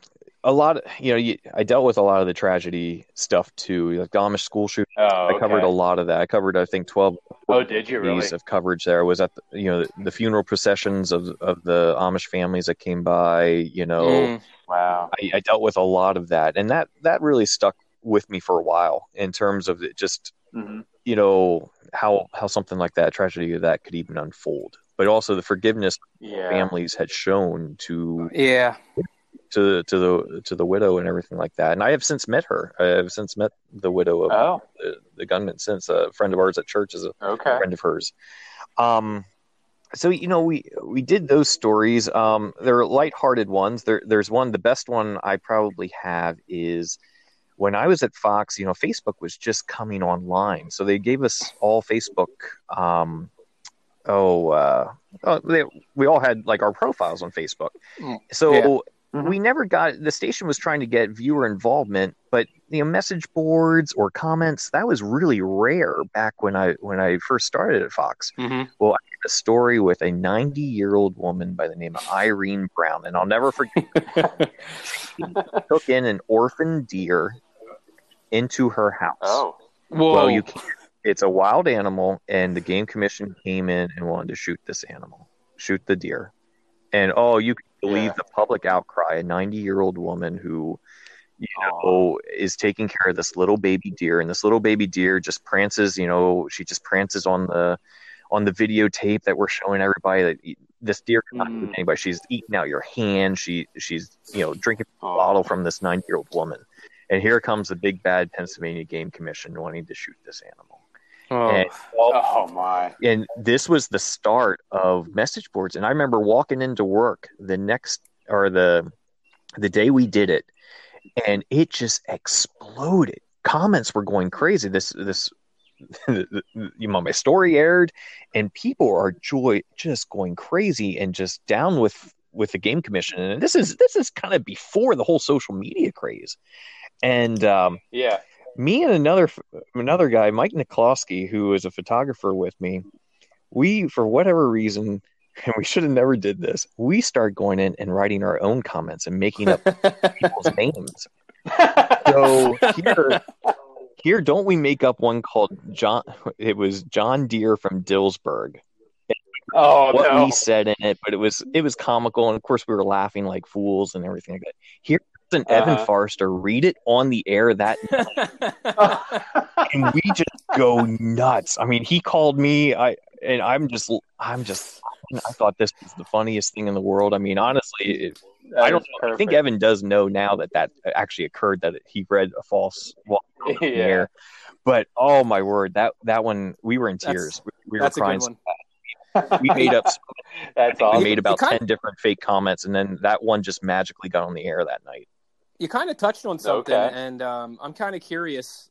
a lot of you know you, i dealt with a lot of the tragedy stuff too like the amish school shooting. Oh, okay. i covered a lot of that. I covered i think 12 oh did you really? of coverage there. I was at the, you know the funeral processions of of the amish families that came by you know. Mm, wow. I, I, dealt with a lot of that and that that really stuck with me for a while in terms of it just mm-hmm. you know how how something like that tragedy of that could even unfold. But also the forgiveness yeah. families had shown to yeah to to the to the widow and everything like that. And I have since met her. I have since met the widow of oh. the, the, gunman. Since a friend of ours at church is a okay. friend of hers. Um, so you know we we did those stories. Um, they're lighthearted ones. There, there's one. The best one I probably have is when I was at Fox. You know, Facebook was just coming online, so they gave us all Facebook. Um, oh, uh, oh they, we all had like our profiles on Facebook. Mm, So yeah. Mhm. we never got the station was trying to get viewer involvement, but you know, message boards or comments that was really rare back when I when I first started at Fox. Mhm. Well, I did a story with a 90 year old woman by the name of Irene Brown, and I'll never forget. she took in an orphan deer into her house. Oh, Whoa. Well, you can't. It's a wild animal, and the game commission came in and wanted to shoot this animal, shoot the deer. And oh, you can believe Yeah. the public outcry. A 90 year old woman who, you know, is taking care of this little baby deer, and this little baby deer just prances. You know, she just prances on the on the videotape that we're showing everybody that this deer cannot Mm. hurt anybody. She's eating out your hand. She she's you know drinking a bottle from this 90 year old woman. And here comes the big bad Pennsylvania Game Commission wanting to shoot this animal. Oh. And, well, oh my. and this was the start of message boards. And I remember walking into work the next or the the day we did it, and it just exploded. Comments were going crazy. This this you know my story aired, and people are joy just going crazy and just down with with the game commission. And this is this is kind of before the whole social media craze. And um, Yeah. Me and another another guy, Mike Nikolowski, who was a photographer with me, we for whatever reason, and we should have never did this. We start going in and writing our own comments and making up people's names. So here, here, don't we make up one called John? It was John Deere from Dillsburg. oh what no. we said in it, but it was it was comical, and of course we were laughing like fools and everything like that. Here's an Evan Uh-huh. Forrester read it on the air that night, and we just go nuts. I mean, he called me. I and I'm just, I'm just. I thought this was the funniest thing in the world. I mean, honestly, it, I don't. know. I think. Evan does know now that that actually occurred. That he read a false well, in the Yeah. air. But oh my word, that that one we were in That's- tears. We, we were That's a crying. good one. We made up. That's all we made about You kind- ten different fake comments, and then that one just magically got on the air that night. You kind of touched on something, Okay. and um, I'm kind of curious.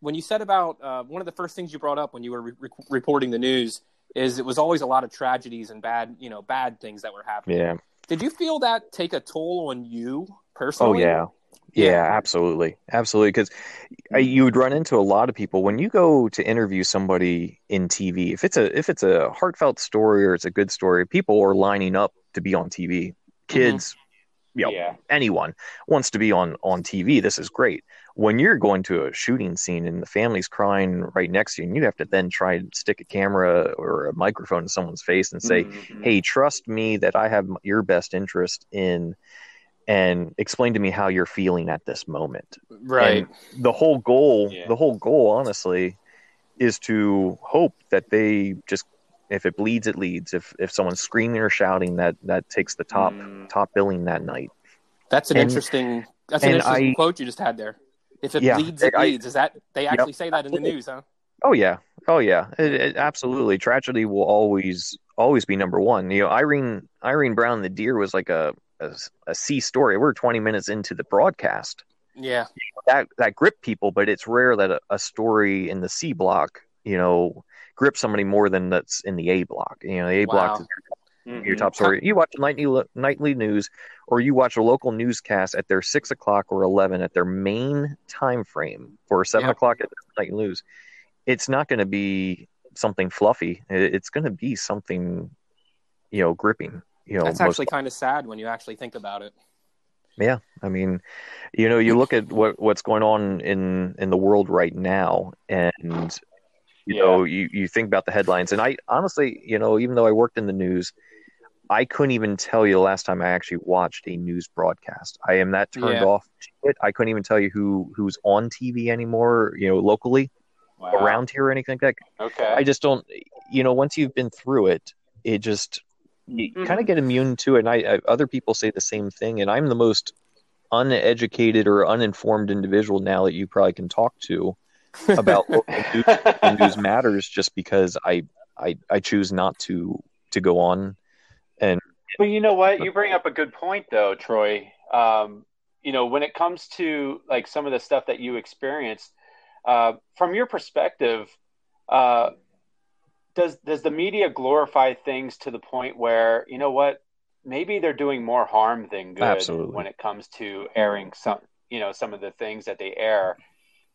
When you said about uh, one of the first things you brought up when you were re- reporting the news is it was always a lot of tragedies and bad, you know, bad things that were happening. Yeah. Did you feel that take a toll on you personally? Oh personally? yeah. Yeah, absolutely, absolutely. Because you would run into a lot of people when you go to interview somebody in TV. If it's a if it's a heartfelt story or it's a good story, people are lining up to be on TV. Kids, you know, Yeah. anyone wants to be on on TV. This is great. When you're going to a shooting scene and the family's crying right next to you, and you have to then try and stick a camera or a microphone in someone's face and say, Mhm. hey, trust me that I have your best interest in, and explain to me how you're feeling at this moment. Right. And the whole goal, Yeah. the whole goal, honestly, is to hope that they just, if it bleeds, it leads. If if someone's screaming or shouting, that that takes the top Mm. top billing that night. That's an And- interesting. That's an interesting I- quote you just had there. If it Yeah, bleeds, it I- leads. Is that they actually say that in the news? Huh? Oh yeah, oh yeah, it, it, absolutely. Tragedy will always always be number one. You know, Irene Irene Brown, the deer, was like a a, a C story. We're 20 minutes into the broadcast. Yeah. that that grip people, but it's rare that a, a story in the C block, you know, grips somebody more than that's in the A block. You know, the A block Wow. is Mhm. your top story. You watch nightly nightly news, or you watch a local newscast at their six o'clock or eleven at their main time frame for seven o'clock at the nightly news. It's not going to be something fluffy. It's going to be something, you know, gripping. You know, That's actually kind of sad when you actually think about it. yeah, I mean, you know, you look at what what's going on in in the world right now, and you Yeah. know, you you think about the headlines, and I honestly, you know, even though I worked in the news, I couldn't even tell you the last time I actually watched a news broadcast. I am that turned Yeah. off to it. I couldn't even tell you who who's on TV anymore, you know, locally Wow. around here or anything like that. Okay. I just don't, you know, once you've been through it, it just you Mhm. kind of get immune to it. And I, I other people say the same thing, and I'm the most uneducated or uninformed individual now that you probably can talk to about news, news matters, just because I, I I choose not to to go on. And well, you know what? You bring up a good point, though, Troy. Um, you know, when it comes to like some of the stuff that you experienced, uh, from your perspective, uh, does does the media glorify things to the point where you know what? Maybe they're doing more harm than good Absolutely. when it comes to airing some, you know, some of the things that they air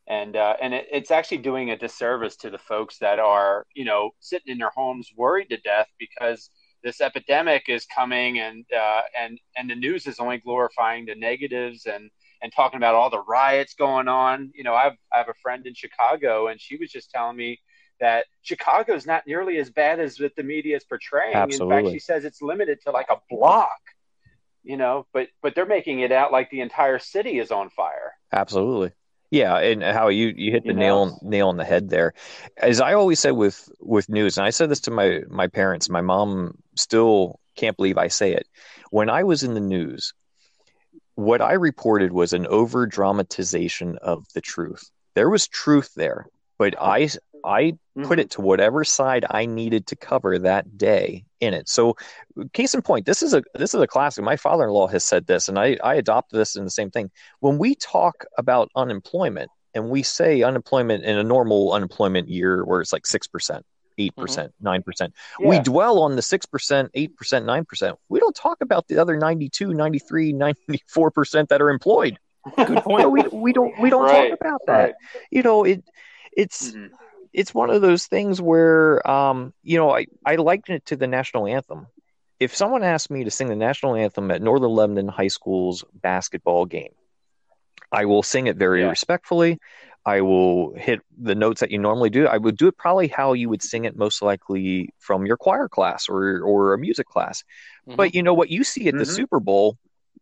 and uh, and it, it's actually doing a disservice to the folks that are you know sitting in their homes worried to death because this epidemic is coming and uh, and and the news is only glorifying the negatives and and talking about all the riots going on. You know, I've I have a friend in Chicago and she was just telling me that Chicago is not nearly as bad as what the media is portraying. Absolutely. In fact, she says it's limited to like a block. You know, but but they're making it out like the entire city is on fire. Absolutely. Yeah, and how you you hit the You nail know? nail on the head there. As I always said with with news, and I said this to my my parents, my mom still can't believe I say it. When I was in the news, what I reported was an over dramatization of the truth. There was truth there, but I I put it to whatever side I needed to cover that day in it. So, case in point, this is a this is a classic. My father-in-law has said this, and I I adopted this in the same thing. When we talk about unemployment and we say unemployment in a normal unemployment year where it's like six percent, eight percent, nine percent, we dwell on the six percent, eight percent, nine percent. We don't talk about the other 92, 93, 94 percent that are employed. Good point. we we don't we don't Right, talk about that. right. You know, it it's Mhm. It's one of those things where um, you know I, I liken it to the national anthem if someone asked me to sing the national anthem at northern lebanon high school's basketball game i will sing it very Yeah. respectfully i will hit the notes that you normally do i would do it probably how you would sing it most likely from your choir class or or a music class Mhm. but you know what you see at the Mhm. super bowl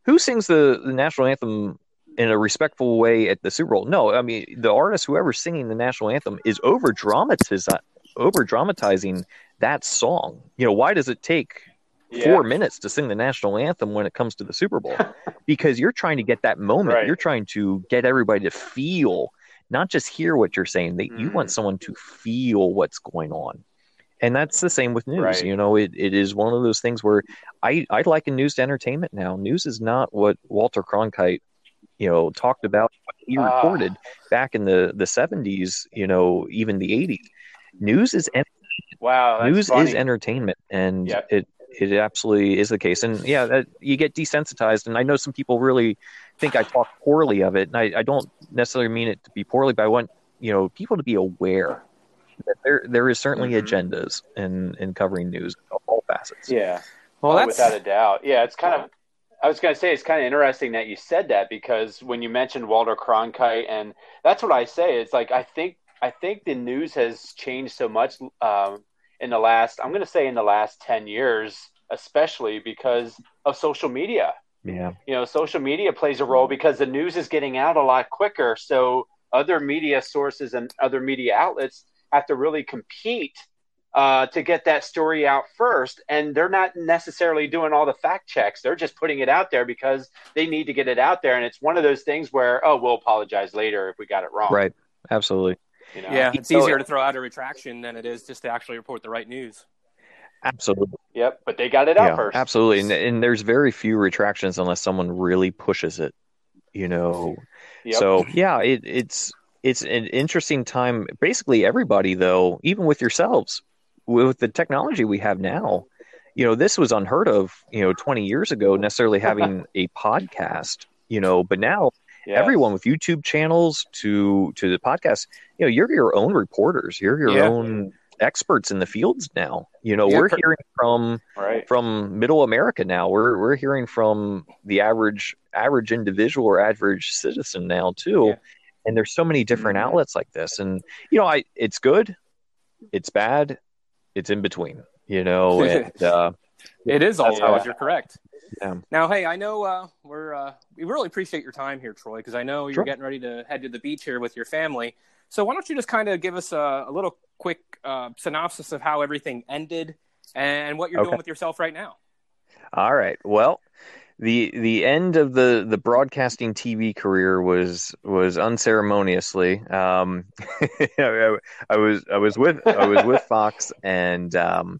who sings the, the national anthem in a respectful way at the Super Bowl. No, I mean the artist, whoever's singing the national anthem, is over dramatizing over dramatizing that song. You know, why does it take Yeah. four minutes to sing the national anthem when it comes to the Super Bowl? because you're trying to get that moment. Right. You're trying to get everybody to feel, not just hear what you're saying. That you want Mhm. someone to feel what's going on. And that's the same with news. Right. You know, it, it is one of those things where I, I liken news to entertainment now. News is not what Walter Cronkite, you know, talked about, what he Ah. reported back in the, the 70s, you know, even the 80s. News is en- Wow, that's news funny. is entertainment, and Yep. it it absolutely is the case. And yeah, that, you get desensitized. And I know some people really think I talk poorly of it, and I, I don't necessarily mean it to be poorly, but I want you know people to be aware that there there is certainly Mhm. agendas in in covering news of all facets. Yeah. Well, Oh, that's without a doubt. Yeah, it's kind of. I was going to say it's kind of interesting that you said that because when you mentioned Walter Cronkite, and that's what I say. It's like I think I think the news has changed so much um, in the last. I'm going to say in the last ten years, especially because of social media. Yeah, You know, social media plays a role because the news is getting out a lot quicker. So other media sources and other media outlets have to really compete uh, to get that story out first. And they're not necessarily doing all the fact checks. They're just putting it out there because they need to get it out there. And it's one of those things where, oh, we'll apologize later if we got it wrong. right. Absolutely, You know? yeah, it's So- easier to throw out a retraction than it is just to actually report the right news. absolutely. Yep. But they got it out yeah, first. absolutely. And, and there's very few retractions unless someone really pushes it. You know, Yep. So yeah, it, it's it's an interesting time. Basically, everybody though, even with yourselves, with the technology we have now, you know, this was unheard of. You know, 20 years ago, necessarily having a podcast. You know, but now Yes. everyone with YouTube channels to to the podcast, you know, you're your own reporters. You're your Yeah. own experts in the fields now. You know, Yeah, we're per- hearing from Right. from middle America now. We're we're hearing from the average average individual or average citizen now too. Yeah. And there's so many different Mhm. outlets like this. And you know, I it's good, it's bad, it's in between, you know, and uh It is all how You're correct. Yeah. Now, hey, I know uh, we're uh, we really appreciate your time here, Troy, because I know you're Sure. getting ready to head to the beach here with your family. So why don't you just kind of give us a, a little quick uh, synopsis of how everything ended and what you're Okay. doing with yourself right now? All right. Well, the the end of the the broadcasting TV career was was unceremoniously. Um, I, I was I was with I was with Fox, and um,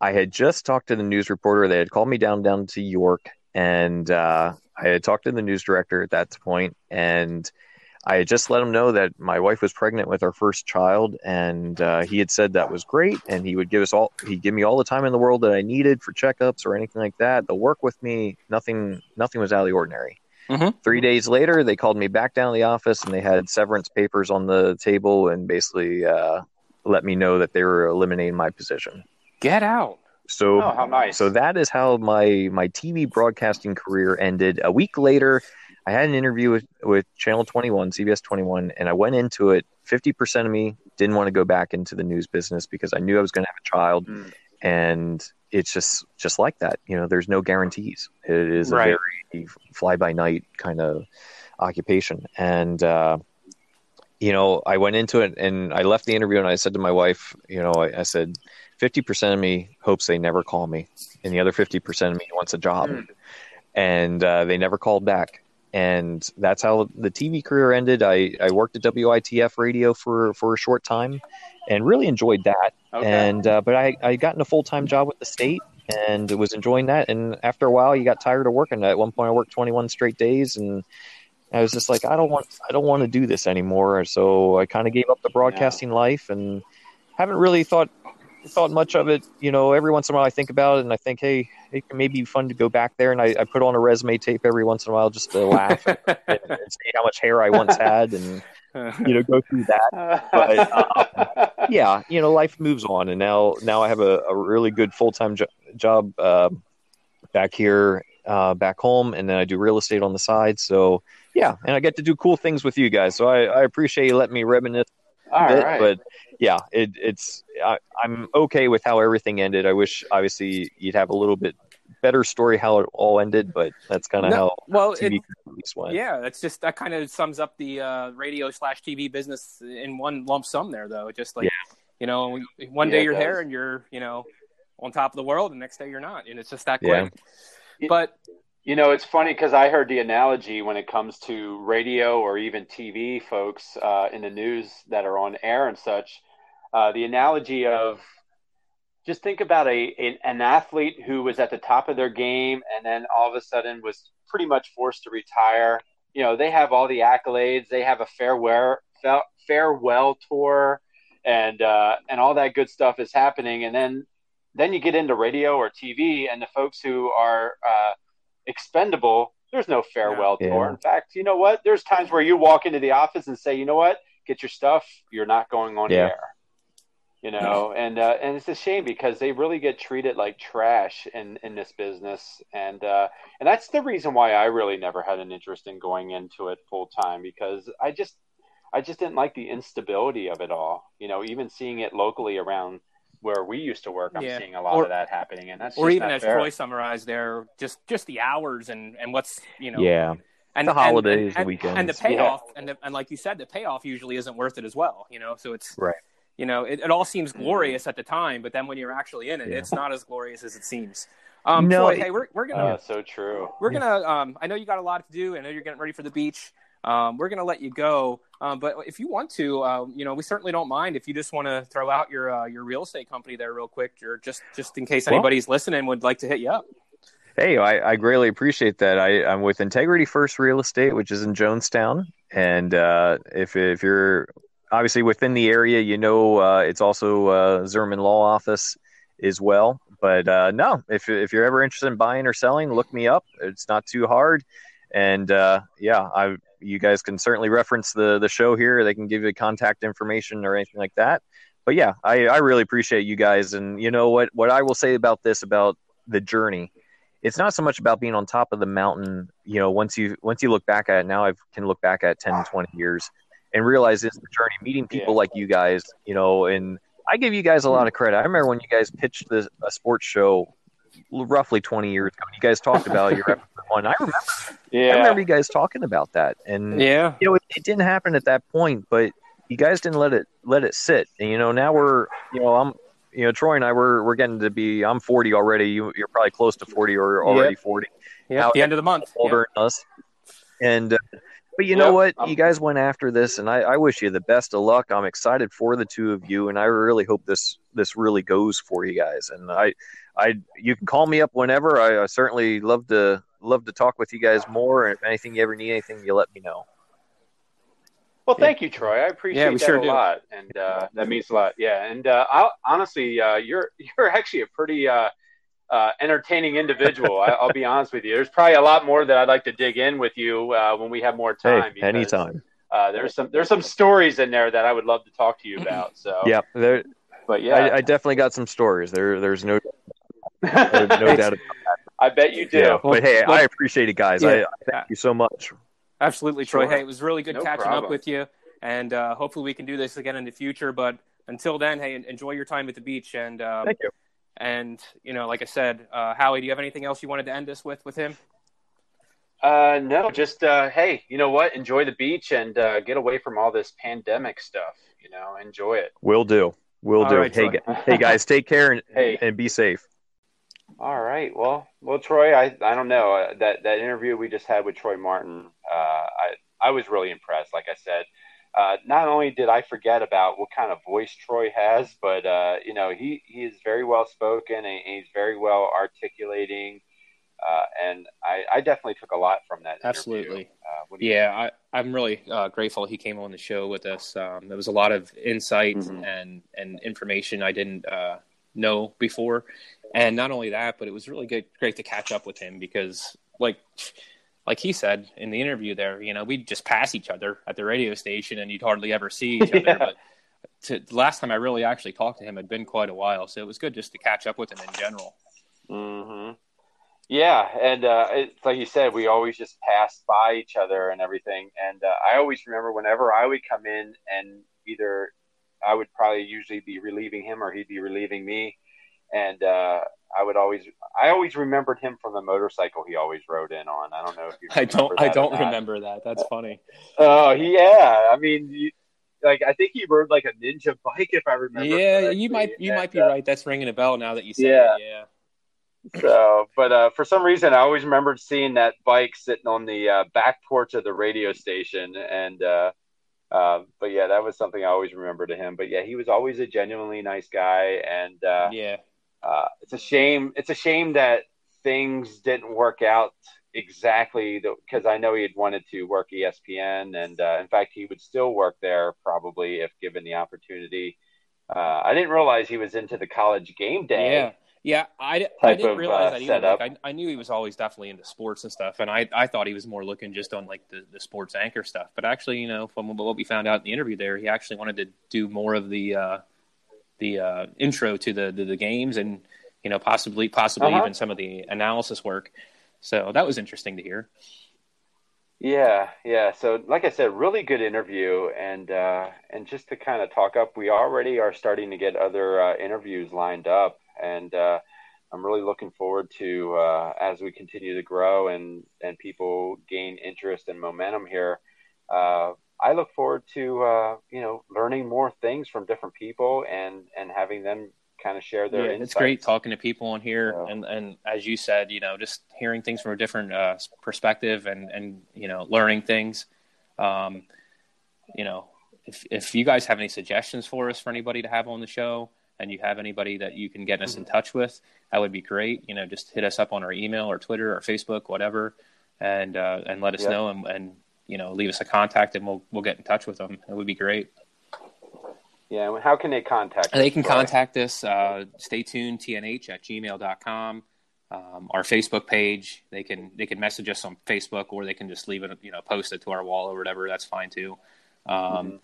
I had just talked to the news reporter. They had called me down down to York, and uh, I had talked to the news director at that point, and I had just let him know that my wife was pregnant with our first child, and uh, he had said that was great, and he would give us all he'd give me all the time in the world that I needed for checkups or anything like that. They'll work with me, nothing nothing was out of the ordinary. Mhm. Three days later, they called me back down to the office, and they had severance papers on the table, and basically uh, let me know that they were eliminating my position. Get out. So Oh, how nice. so that is how my my TV broadcasting career ended. A week later, I had an interview with with Channel 21, CBS 21, and I went into it. Fifty percent of me didn't want to go back into the news business because I knew I was going to have a child, Mm. and it's just just like that. You know, there's no guarantees. It is Right. a very fly by night kind of occupation, and. uh you know, I went into it and I left the interview and I said to my wife, you know, I, I said, 50% of me hopes they never call me, and the other 50% of me wants a job. Mm. And uh, they never called back. And that's how the TV career ended. I, I worked at WITF radio for, for a short time and really enjoyed that. Okay. And uh, but I, I got in a full time job with the state and was enjoying that. And after a while, you got tired of working. At one point, I worked 21 straight days and I was just like, I don't want, I don't want to do this anymore. So I kind of gave up the broadcasting life and haven't really thought thought much of it. You know, every once in a while I think about it and I think, hey, it may be fun to go back there. And I, I put on a resume tape every once in a while just to laugh and, and see how much hair I once had and you know go through that. but, Yeah, you know, life moves on, and now now I have a, a really good full time jo- job uh, back here. Uh, back home, and then I do real estate on the side. So, yeah, and I get to do cool things with you guys. So I, I appreciate you letting me reminisce All bit, right. but yeah, it, it's I, I'm okay with how everything ended. I wish obviously you'd have a little bit better story how it all ended, but that's kind of No, how well, TV it, went. yeah, that's just that kind of sums up the uh, radio slash TV business in one lump sum. There, though, just like you know, one Yeah, day it you're there and you're you know on top of the world, and the next day you're not, and it's just that Yeah. quick. But You know, it's funny because I heard the analogy when it comes to radio or even TV folks uh, in the news that are on air and such. Uh, the analogy of just think about a an, athlete who was at the top of their game and then all of a sudden was pretty much forced to retire. You know, they have all the accolades, they have a farewell farewell tour, and uh, and all that good stuff is happening, and then then you get into radio or TV, and the folks who are uh, expendable, there's no farewell Yeah. tour. In fact, you know what? There's times where you walk into the office and say, you know what? Get your stuff. You're not going on Yeah. air. You know, and uh, and it's a shame because they really get treated like trash in in this business, and uh, and that's the reason why I really never had an interest in going into it full time because I just I just didn't like the instability of it all. You know, even seeing it locally around where we used to work, I'm Yeah. seeing a lot Or- of that happening, and that's or just even not as fair. Troy summarized there, just just the hours and and what's you know Yeah, and The and- holidays, and, the weekends. and the payoff and the, and like you said, the payoff usually isn't worth it as well. You know, so it's Right. You know, it, it all seems glorious at the time, but then when you're actually in it, Yeah. it's not as glorious as it seems. Um, No, Troy, it- hey, we're we're gonna Uh, so true. we're gonna um, i know you got a lot to do i know you're getting ready for the beach um, we're gonna let you go um, but if you want to um, you know we certainly don't mind if you just want to throw out your uh, your real estate company there real quick or just just in case Well- anybody's listening would like to hit you up Hey, I, I greatly appreciate that. I, I'm with Integrity First Real Estate, which is in Jonestown, and uh, if if you're obviously within the area, you know uh, it's also uh, Zerman Law Office as well. But uh, no, if if you're ever interested in buying or selling, look me up. It's not too hard, and uh, yeah, I you guys can certainly reference the the show here. They can give you contact information or anything like that. But yeah, I, I really appreciate you guys, and you know what what I will say about this about the journey it's not so much about being on top of the mountain you know once you once you look back at it now i can look back at 10 20 years and realize it's the journey meeting people Yeah. like you guys you know and i give you guys a lot of credit i remember when you guys pitched this a sports show roughly 20 years ago you guys talked about your episode one. I remember Yeah. i remember you guys talking about that and yeah. you know it, it didn't happen at that point but you guys didn't let it let it sit. And you know now we're you know i'm you know troy and i we're we're getting to be i'm 40 already. You, you're probably close to 40 or already 40 yeah the end of the month. Older than us. And uh, but you know what? You guys went after this, and I, I wish you the best of luck. I'm excited for the two of you, and I really hope this this really goes for you guys. And I, I, you can call me up whenever. I, I certainly love to love to talk with you guys more. And if anything you ever need anything, you let me know. Well, thank you, Troy. I appreciate Yeah, that sure a do. lot, and uh, that means a lot. Yeah, and uh, I'll, honestly, uh, you're you're actually a pretty uh, uh, entertaining individual. I, I'll be honest with you. There's probably a lot more that I'd like to dig in with you uh, when we have more time. Hey, because, anytime. Uh, there's some there's some stories in there that I would love to talk to you about. So Yeah, there, but yeah, I, I definitely got some stories. There, there's no no, no doubt. I bet you do. Yeah, but hey, Well- I appreciate it, guys. I, I thank you so much. Absolutely, Troy. Sure. Hey, it was really good No catching problem. up with you, and uh, hopefully we can do this again in the future. But until then, hey, enjoy your time at the beach, and um, Thank you. and you know, like I said, uh, Howie, do you have anything else you wanted to end this with with him? Uh, no, just uh, hey, you know what? Enjoy the beach and uh, get away from all this pandemic stuff. You know, enjoy it. Will do. Will All do. right, hey, Troy. hey, guys, take care and Hey. and be safe. All right. Well, well, Troy, I, I don't know uh, that that interview we just had with Troy Martin. Uh, I I was really impressed. Like I said, uh, not only did I forget about what kind of voice Troy has, but uh, you know he he is very well spoken and he's very well articulating. Uh, and I, I definitely took a lot from that. interview. Absolutely. Uh, Yeah, I, I'm really uh, grateful he came on the show with us. Um, there was a lot of insight Mhm. and and information I didn't uh, know before, and not only that, but it was really good, great to catch up with him because, like, like he said in the interview, there, you know, we'd just pass each other at the radio station, and you'd hardly ever see each other. Yeah. But to, the last time I really actually talked to him had been quite a while, so it was good just to catch up with him in general. hmm Yeah, and uh, it's like you said, we always just passed by each other and everything. And uh, I always remember whenever I would come in, and either I would probably usually be relieving him, or he'd be relieving me. And uh, I would always, I always remembered him from the motorcycle he always rode in on. I don't know if you. I don't, I don't remember that. That's funny. Oh, he- yeah. I mean, you, like I think he rode like a ninja bike, if I remember. Yeah, correctly. you might, you And, might be uh, right. That's ringing a bell now that you say Yeah. it. Yeah. So, but uh, for some reason, I always remembered seeing that bike sitting on the uh, back porch of the radio station, and uh, uh, but yeah, that was something I always remember to him. But yeah, he was always a genuinely nice guy, and uh, Yeah. uh, it's a shame. It's a shame that things didn't work out exactly because I know he had wanted to work ESPN, and uh, in fact, he would still work there probably if given the opportunity. Uh, I didn't realize he was into the college game day. Yeah. Yeah, I, I didn't of, realize uh, that either. Like, I, I knew he was always definitely into sports and stuff, and I, I thought he was more looking just on like the, the sports anchor stuff. But actually, you know, from what we found out in the interview there, he actually wanted to do more of the uh, the uh, intro to the, the the games and you know possibly possibly Uh-huh. even some of the analysis work. So that was interesting to hear. Yeah, yeah. So, like I said, really good interview, and uh, and just to kind of talk up, we already are starting to get other uh, interviews lined up, and uh, I'm really looking forward to uh, as we continue to grow and and people gain interest and momentum here. Uh, I look forward to uh, you know learning more things from different people and and having them kind of share their yeah, insights. it's great talking to people on here, and and as you said, you know, just hearing things from a different uh, perspective, and and you know, learning things. Um, you know, if if you guys have any suggestions for us for anybody to have on the show, and you have anybody that you can get us in touch with, that would be great. You know, just hit us up on our email or Twitter or Facebook, whatever, and uh, and let us Yeah. know, and, and you know, leave us a contact, and we'll we'll get in touch with them. It would be great. Yeah. How can they contact? Us? They us, can Troy? contact us. Uh, stay tuned, tnh at gmail.com. Um, our Facebook page. They can they can message us on Facebook, or they can just leave it, you know, post it to our wall or whatever. That's fine too. Um, Mm-hmm.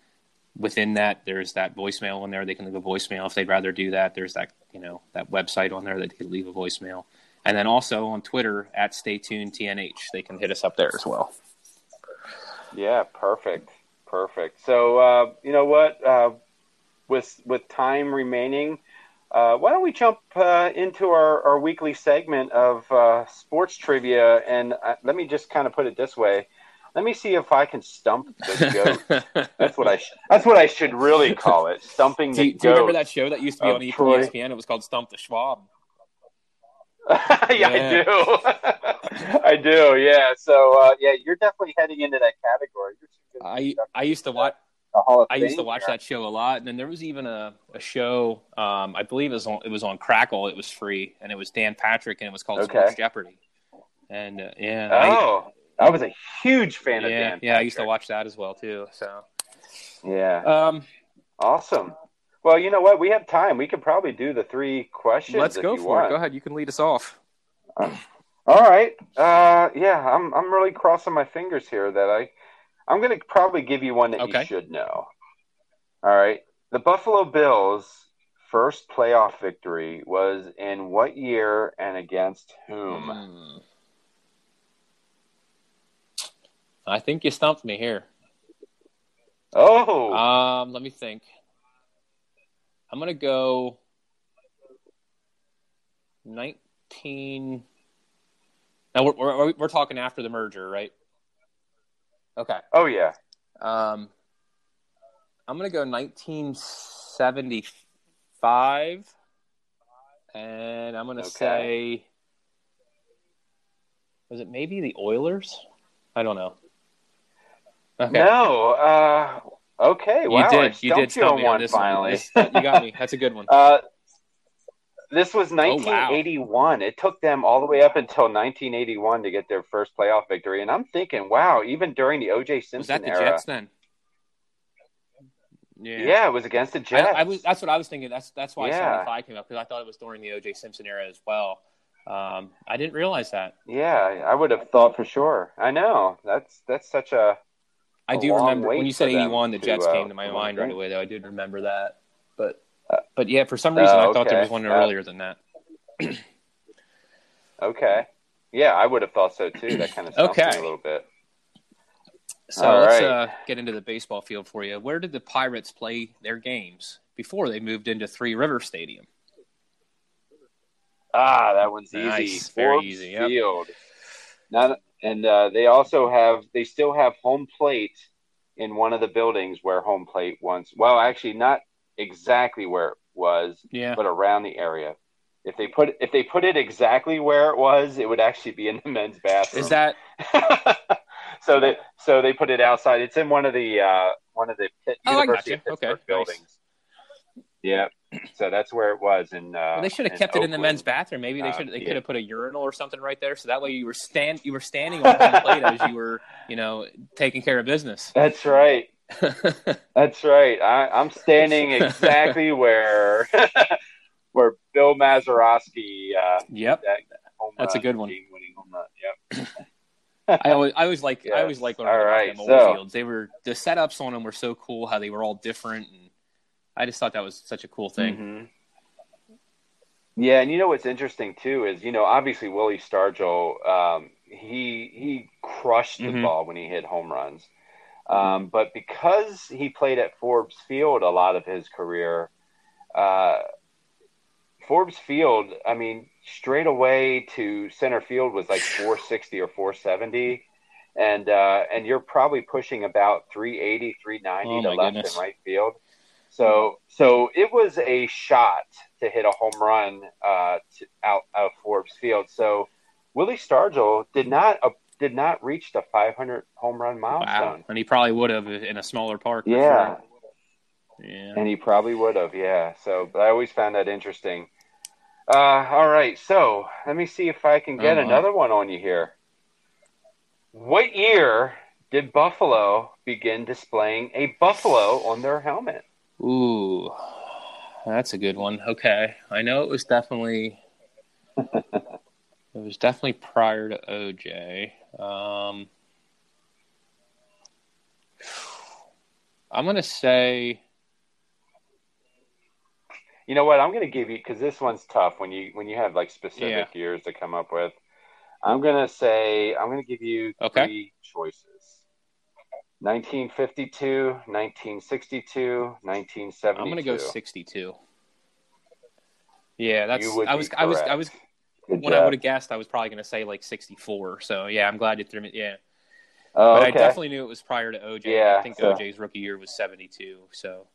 Within that, there's that voicemail in there. They can leave a voicemail if they'd rather do that. There's that you know that website on there that they can leave a voicemail, and then also on Twitter at Stay Tuned TNH. They can hit us up there as well. Yeah, perfect, perfect. So uh, you know what? Uh, with with time remaining, uh, why don't we jump uh, into our, our weekly segment of uh, sports trivia? And uh, let me just kind of put it this way: let me see if I can stump the goat. that's what I sh- that's what I should really call it: stumping do, the you, do you remember that show that used to be on Troy. ESPN? It was called Stump the Schwab. yeah, Yeah. I do. I do, yeah. So uh, yeah, you're definitely heading into that category. I I used to watch. I used to watch that show a lot, and then there was even a, a show. Um, I believe it was on it was on Crackle. It was free, and it was Dan Patrick, and it was called Okay. Sports Jeopardy. And uh, yeah, Oh, I was a huge fan of yeah, Dan. yeah. I used to watch that as well too. So, Yeah, um, awesome. Well, you know what? We have time. We could probably do the three questions. let's if go you for want. it. Go ahead. You can lead us off. All right. Uh, yeah, I'm I'm really crossing my fingers here that I I'm going to probably give you one that Okay. you should know. All right. The Buffalo Bills' first playoff victory was in what year and against whom? Hmm. I think you stumped me here. Oh, Um, let me think. I'm gonna go nineteen. Now we're we're, we're talking after the merger, right? Okay. oh yeah. Um, I'm gonna go 1975, and I'm gonna Okay. say, was it maybe the Oilers? I don't know. Okay. No. Uh, okay. You Wow. I did. You did you me on one this finally. one. You got me. That's a good one. Uh, this was Oh, wow. 1981. It took them all the way up until 1981 to get their first playoff victory. And I'm thinking, wow, even during the O.J. Simpson era. Was that the era, Jets then? yeah. Yeah, it was against the I, Jets. I was. That's what I was thinking. That's that's why Yeah. 75 came up because I thought it was during the O.J. Simpson era as well. Um, I didn't realize that. yeah, I would have thought for sure. I know that's that's such a I do remember when you said 81, the to, Jets uh, came to my mind right away. Though I did remember that, but Uh, but yeah, for some reason oh, I thought there was one Uh, earlier than that. okay. Yeah, I would have thought so too. That kind of stumped Okay. me a little bit. So all let's right. uh, get into the baseball field for you. Where did the Pirates play their games before they moved into Three River Stadium? Ah, that one's easy. Nice, very Forbes easy, yep. Field. Not, and uh, they also have they still have home plate in one of the buildings where home plate once. Well, actually, not exactly where it was, Yeah, but around the area. If they put if they put it exactly where it was, it would actually be in the men's bathroom. is that so they so they put it outside. It's in one of the uh, one of the Pitt, Oh, University of gotcha. Okay, Pittsburgh nice. buildings. Yeah, so that's where it was. And uh, well, they should have kept it in the men's bathroom. Maybe they Uh, should they yeah. could have put a urinal or something right there, so that way you were stand you were standing on the plate as you were you know taking care of business. That's right. That's right. I, I'm standing exactly where where Bill Mazeroski uh, yep, that That's a good one. game-winning home run. Yep. I always I always like I Yes. always like learning All about right, them old so- fields. They were the setups on them were so cool. How they were all different, and I just thought that was such a cool thing. Mhm. Yeah, and you know what's interesting too is you know obviously Willie Stargell um, he he crushed the Mhm. ball when he hit home runs, um, but because he played at Forbes Field a lot of his career, uh, Forbes Field I mean straight away to center field was like 460 or 470. And uh, and you're probably pushing about 380, 390 Oh, to left goodness. and right field. So so it was a shot to hit a home run uh, to, out of Forbes Field. So Willie Stargell did not uh, did not reach the 500 home run Wow, milestone. and he probably would have in a smaller park. Yeah, sure. yeah. and he probably would have. Yeah. So but I always found that interesting. Uh, all right, so let me see if I can get my. another one on you here. What year did Buffalo begin displaying a buffalo on their helmet? Ooh, that's a good one. Okay, I know it was definitely it was definitely prior to OJ. Um, I'm gonna say You know what? I'm going to give you because this one's tough when you when you have like specific Yeah. years to come up with. I'm going to say I'm going to give you Okay. three choices. 1952, 1962, 1972. I'm gonna go 62. Yeah, that's You would I was I was I was Good when I would have guessed I was probably gonna say like 64. So yeah, I'm glad you threw me. Yeah, Oh, but okay. I definitely knew it was prior to OJ. Yeah, I think so- OJ's rookie year was 72. So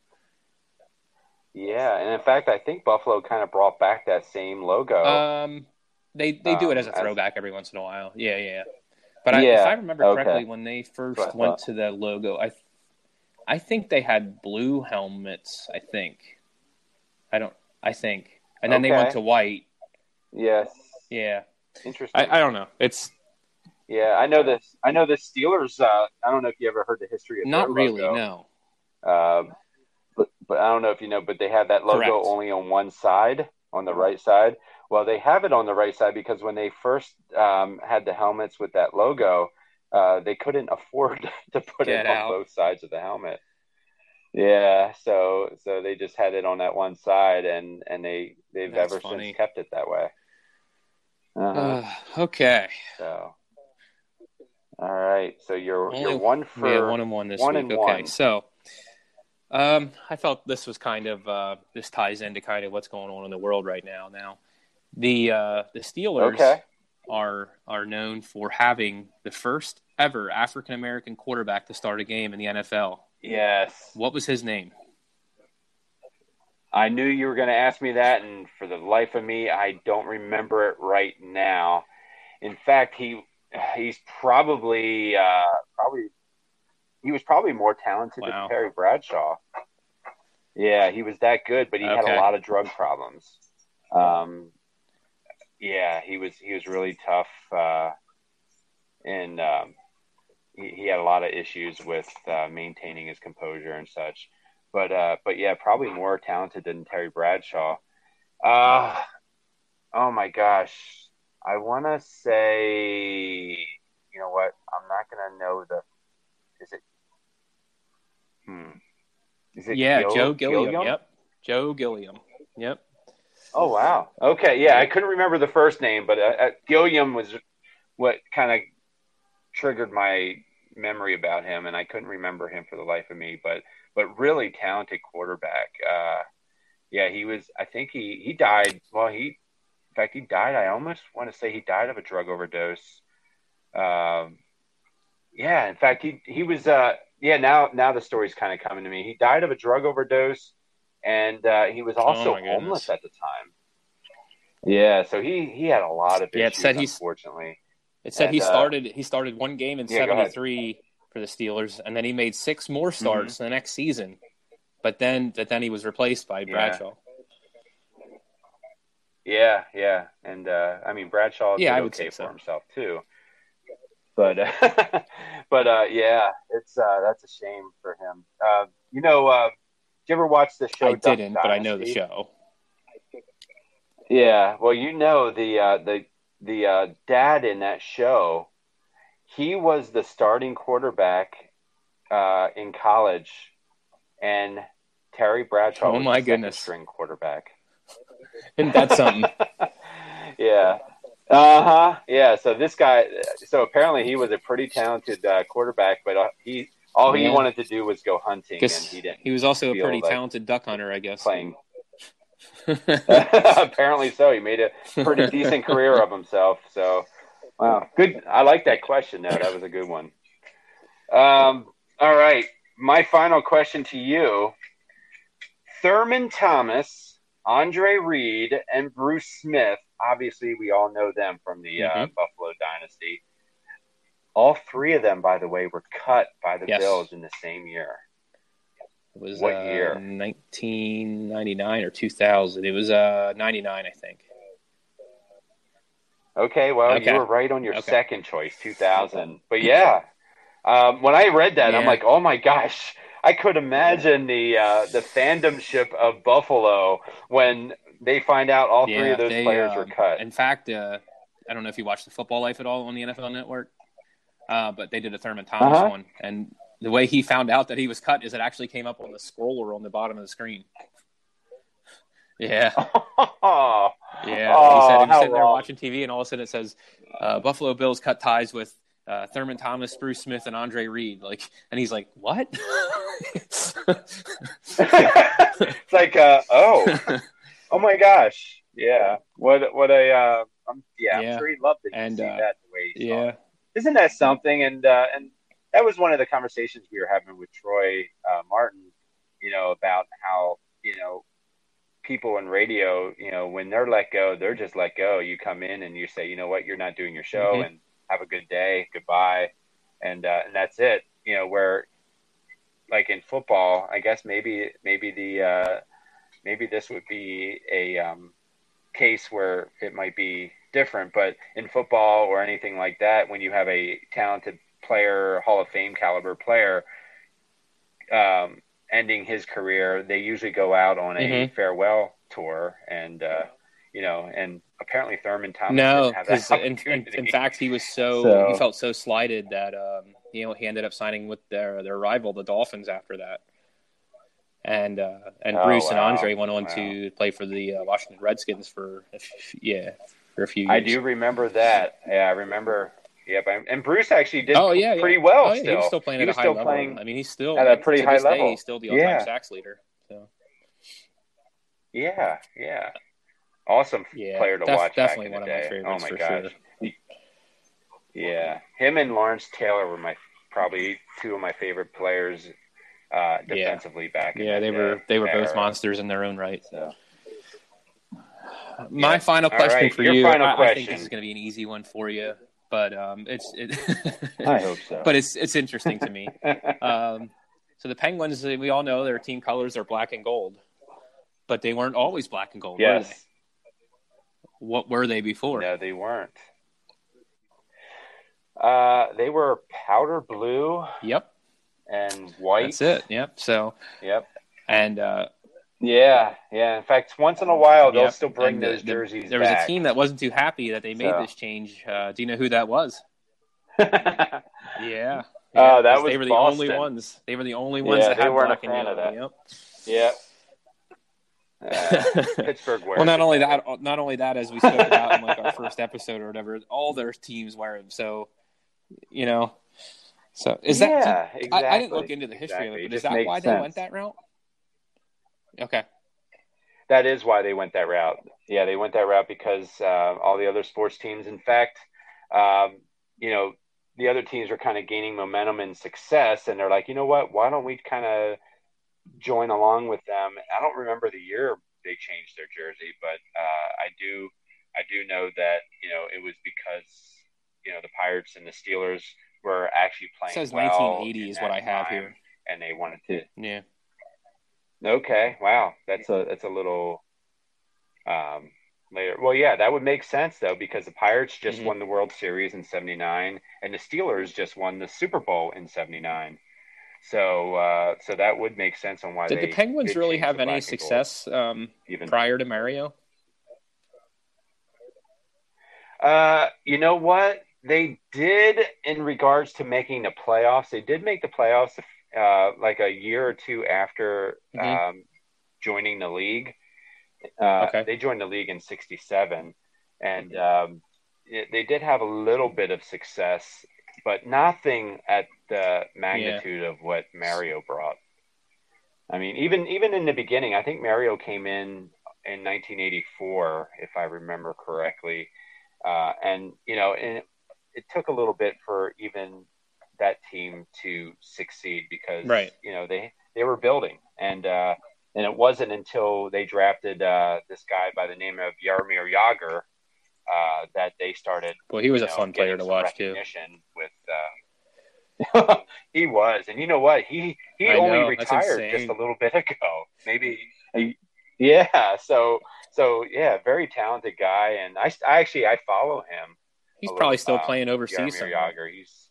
Yeah, and in fact, I think Buffalo kind of brought back that same logo. um, They they do it Um, as a as- throwback every once in a while. Yeah, yeah. But I, if I remember okay. correctly, when they first That's went to the logo, I I think they had blue helmets. I think. I don't. I think, and then they went to white. Yes. Yeah. Interesting. I, I don't know. It's yeah, I know this. I know the Steelers. Uh, I don't know if you ever heard the history of not their really. logo. No. Uh, but but I don't know if you know, but they had that logo Correct. only on one side, on the right side. Well, they have it on the right side because when they first um, had the helmets with that logo, uh, they couldn't afford to put Get it on both sides of the helmet. Yeah, so so they just had it on that one side, and and they they've That's ever funny. since kept it that way. Uh-huh. Uh, okay. so, all right. So you're Only- you're one for yeah, one and one this one week. okay, one. so um, I felt this was kind of uh, this ties into kind of what's going on in the world right now. Now, the uh, the Steelers okay. are are known for having the first ever African American quarterback to start a game in the NFL. Yes. What was his name? I knew you were going to ask me that, and for the life of me, I don't remember it right now. In fact, he he's probably uh, probably he was probably more talented Wow. than Terry Bradshaw. Yeah, he was that good, but he had a lot of drug problems. Um, yeah, he was he was really tough, uh, and um, he, he had a lot of issues with uh, maintaining his composure and such but uh, but yeah, probably more talented than Terry Bradshaw. Uh, oh my gosh, I want to say, you know what? I'm not gonna know the. Is it? Hmm. Is it? yeah, Gil- Joe Gilliam. Gilliam? Yep, Joe Gilliam. Yep. Oh wow. Okay, yeah, I couldn't remember the first name, but uh, uh, Gilliam was what kind of triggered my memory about him, and I couldn't remember him for the life of me. But but really talented quarterback. Uh, yeah, he was. I think he he died. Well, he in fact he died. I almost want to say he died of a drug overdose. Um, yeah, in fact he he was. Uh, yeah, now now the story's kind of coming to me. He died of a drug overdose, and uh, he was also Oh, homeless at the time. Yeah, so he he had a lot of Yeah, it issues. said he's- unfortunately. It said he And, uh, started he started one game in Yeah, go ahead. '73 for the Steelers, and then he made six more Mm-hmm. starts the next season. But then, but then he was replaced by Bradshaw. Yeah, yeah, and uh, I mean Bradshaw Yeah, did I would okay say so. for himself too. But uh, but uh, yeah, it's uh, that's a shame for him. Uh, you know, uh, you ever watch the show? I Duck didn't, but I know the show. Yeah, well, you know the uh, the the uh, dad in that show, he was the starting quarterback uh, in college, and Terry Bradshaw Oh, was my the goodness. string quarterback. Isn't that something? yeah. Uh huh. Yeah. So this guy, so apparently he was a pretty talented uh, quarterback, but uh, he all he wanted to do was go hunting, and he didn't he was also a pretty like talented duck hunter, I guess. playing. apparently so. He made a pretty decent career of himself. So, wow, good. I like that question. Though that was a good one. Um. All right. My final question to you: Thurman Thomas, Andre Reed, and Bruce Smith. Obviously, we all know them from the uh, Mhm. Buffalo Dynasty. All three of them, by the way, were cut by the Yes. Bills in the same year. It was What uh, year? 1999 or 2000. It was uh 99, I think. Okay, well, Okay. you were right on your Okay. second choice, 2000. But yeah, um, when I read that, I'm like, oh my gosh, I could imagine the uh, the fandomship of Buffalo when they find out all three of those they, players uh, were cut. In fact, uh, I don't know if you watched the Football Life at all on the NFL Network, uh, but they did a Thurman Thomas Uh-huh. one, and the way he found out that he was cut is it actually came up on the scroller on the bottom of the screen. Yeah, oh, yeah. Oh, he said he was how sitting there watching TV, and all of a sudden it says uh, Buffalo Bills cut ties with uh, Thurman Thomas, Bruce Smith, and Andre Reed. Like, and he's like, "What?" it's like, uh, oh, oh my gosh, yeah. What what a, uh, I'm, yeah, Yeah. I'm sure he'd love to And, see uh, that the way he it. Isn't that something? And uh, and that was one of the conversations we were having with Troy uh, Martin, you know, about how you know people in radio, you know, when they're let go, they're just let go. You come in and you say, you know what, you're not doing your show, Mhm. and have a good day, goodbye, and uh, and that's it. You know, where like in football, I guess maybe maybe the uh, maybe this would be a um, case where it might be different, but in football or anything like that, when you have a talented player, Hall of Fame caliber player, um, ending his career, they usually go out on a Mhm. farewell tour, and uh, you know, and apparently Thurman Thomas No, didn't have that because in, in, in fact he was so, So- he felt so slighted that um, you know he ended up signing with their their rival the Dolphins after that, and uh, and Oh, Bruce and. Andre went on Wow. to play for the uh, Washington Redskins for yeah for a few years. I do remember that. Yeah, I remember. Yep, and Bruce actually did Oh yeah, yeah. pretty well. Oh, yeah, still, He was still playing He at a high level. playing- I mean, he's still at a pretty high this day, level. he's still the all-time Yeah. sacks leader. So Yeah, yeah. Awesome yeah, player to watch. definitely back in one the of my favorites Oh my for gosh. sure. Yeah, him and Lawrence Taylor were my probably two of my favorite players uh, defensively back. In Yeah, the they were they were both era. monsters in their own right. So. My Yeah. final question right, for your you. final I, I think this is going to be an easy one for you, but um, it's it, I hope so. but it's it's interesting to me. Um, so the Penguins, we all know their team colors are black and gold, but they weren't always black and gold. Were they? What were they before? no, they weren't. Uh, they were powder blue Yep, and white. that's it. Yep. So Yep. and uh, Yeah, yeah. In fact, once in a while they'll yep, still bring the- those the- jerseys. There was back. a team that wasn't too happy that they made So. this change. Uh, do you know who that was? Yeah. Oh, that 'cause was they were the Boston. only ones. They were the only ones Yeah, that they weren't a fan of yellow. Yep. Uh, Yep. Pittsburgh wears well, not only that, not only that, as we spoke about in like our first episode or whatever, all their teams wear them. So, you know, so is that? yeah, exactly. I, I didn't look into the history Exactly. of it, It but is that why they went that route? Okay. That is why they went that route. Yeah, they went that route because uh, all the other sports teams, in fact, um, you know, the other teams are kind of gaining momentum and success, and they're like, you know what? Why don't we kind of join along with them? I don't remember the year they changed their jersey, but uh, I do, I do know that you know it was because you know the Pirates and the Steelers were actually playing. It says well 1980 is what I have time, here. and they wanted to Yeah. Okay. Wow. That's a that's a little um later. Well, yeah, that would make sense though because the Pirates just Mhm. won the World Series in 79 and the Steelers just won the Super Bowl in 79. So uh so that would make sense on why Did they the Penguins really have any black and gold, success um, even prior to Mario? Uh, you know what? They did in regards to making the playoffs. They did make the playoffs uh, like a year or two after Mhm. um, joining the league. Uh, Okay. They joined the league in '67, and um, it, they did have a little bit of success, but nothing at the magnitude of what Mario brought. I mean, even even in the beginning, I think Mario came in in 1984, if I remember correctly, uh, and you know, and it, it took a little bit for even that team to succeed because Right. you know they they were building, and uh, and it wasn't until they drafted uh, this guy by the name of Jaromir Jagr uh, that they started Well, he was a know, fun player to watch too. With uh, he was, and you know what? He he I only know, retired just a little bit ago, maybe. yeah. So so yeah, very talented guy, and I, I actually I follow him. He's probably little, still uh, playing overseas. Jaromir. Jagr. He's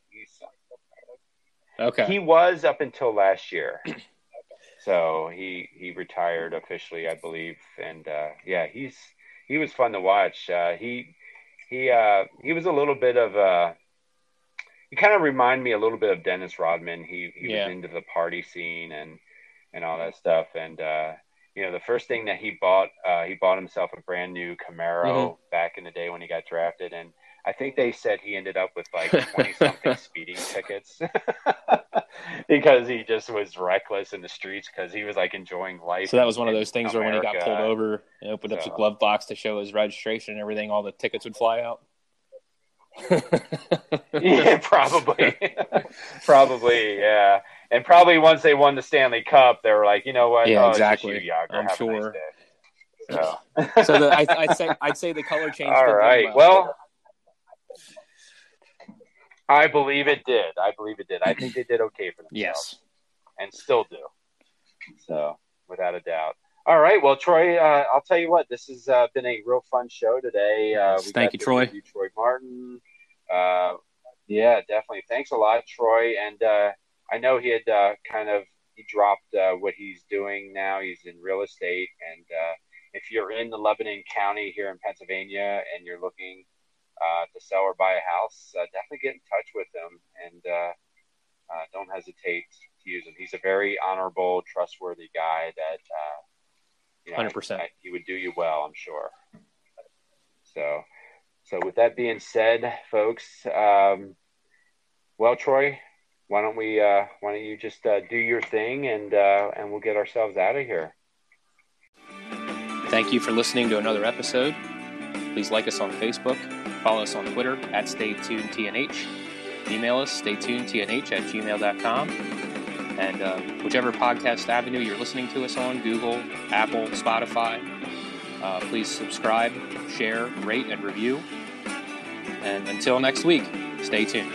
Okay. he was up until last year. So he he retired officially, I believe, and uh, yeah, he's he was fun to watch. Uh, he he uh, he was a little bit of a he kind of reminded me a little bit of Dennis Rodman. He he Yeah. was into the party scene and and all that stuff. And uh, you know, the first thing that he bought, uh, he bought himself a brand new Camaro Mhm. back in the day when he got drafted, and I think they said he ended up with like twenty something speeding tickets because he just was reckless in the streets because he was like enjoying life. So that was one of those things where when he got pulled over and opened up his glove box to show his registration and everything, all the tickets would fly out. yeah, probably, probably, yeah, and probably once they won the Stanley Cup, they were like, you know what? Yeah, oh, exactly. you, I'm Have a nice sure. So, so the, I, would say I'd say the color change. All right. Well. I believe it did. I believe it did. I think they did okay for themselves. Yes. And still do. So, without a doubt. All right. Well, Troy, uh, I'll tell you what. This has uh, been a real fun show today. Uh, we Thank you, Troy. Troy Martin. Uh, yeah, definitely. Thanks a lot, Troy. And uh, I know he had uh, kind of he dropped what he's doing now. He's in real estate, and if you're in the Lebanon County here in Pennsylvania and you're looking to sell or buy a house, definitely get in touch with him and don't hesitate to use him. He's a very honorable, trustworthy guy that Hundred percent. He would do you well, I'm sure. So, so with that being said, folks, um, well, Troy, why don't we? Uh, why don't you just uh, do your thing, and uh, and we'll get ourselves out of here. Thank you for listening to another episode. Please like us on Facebook, follow us on Twitter at StayTunedTNH, email us staytunedtnh at gmail.com and uh, whichever podcast avenue you're listening to us on Google, Apple, Spotify uh, please subscribe, share, rate, and review. And until next week, stay tuned.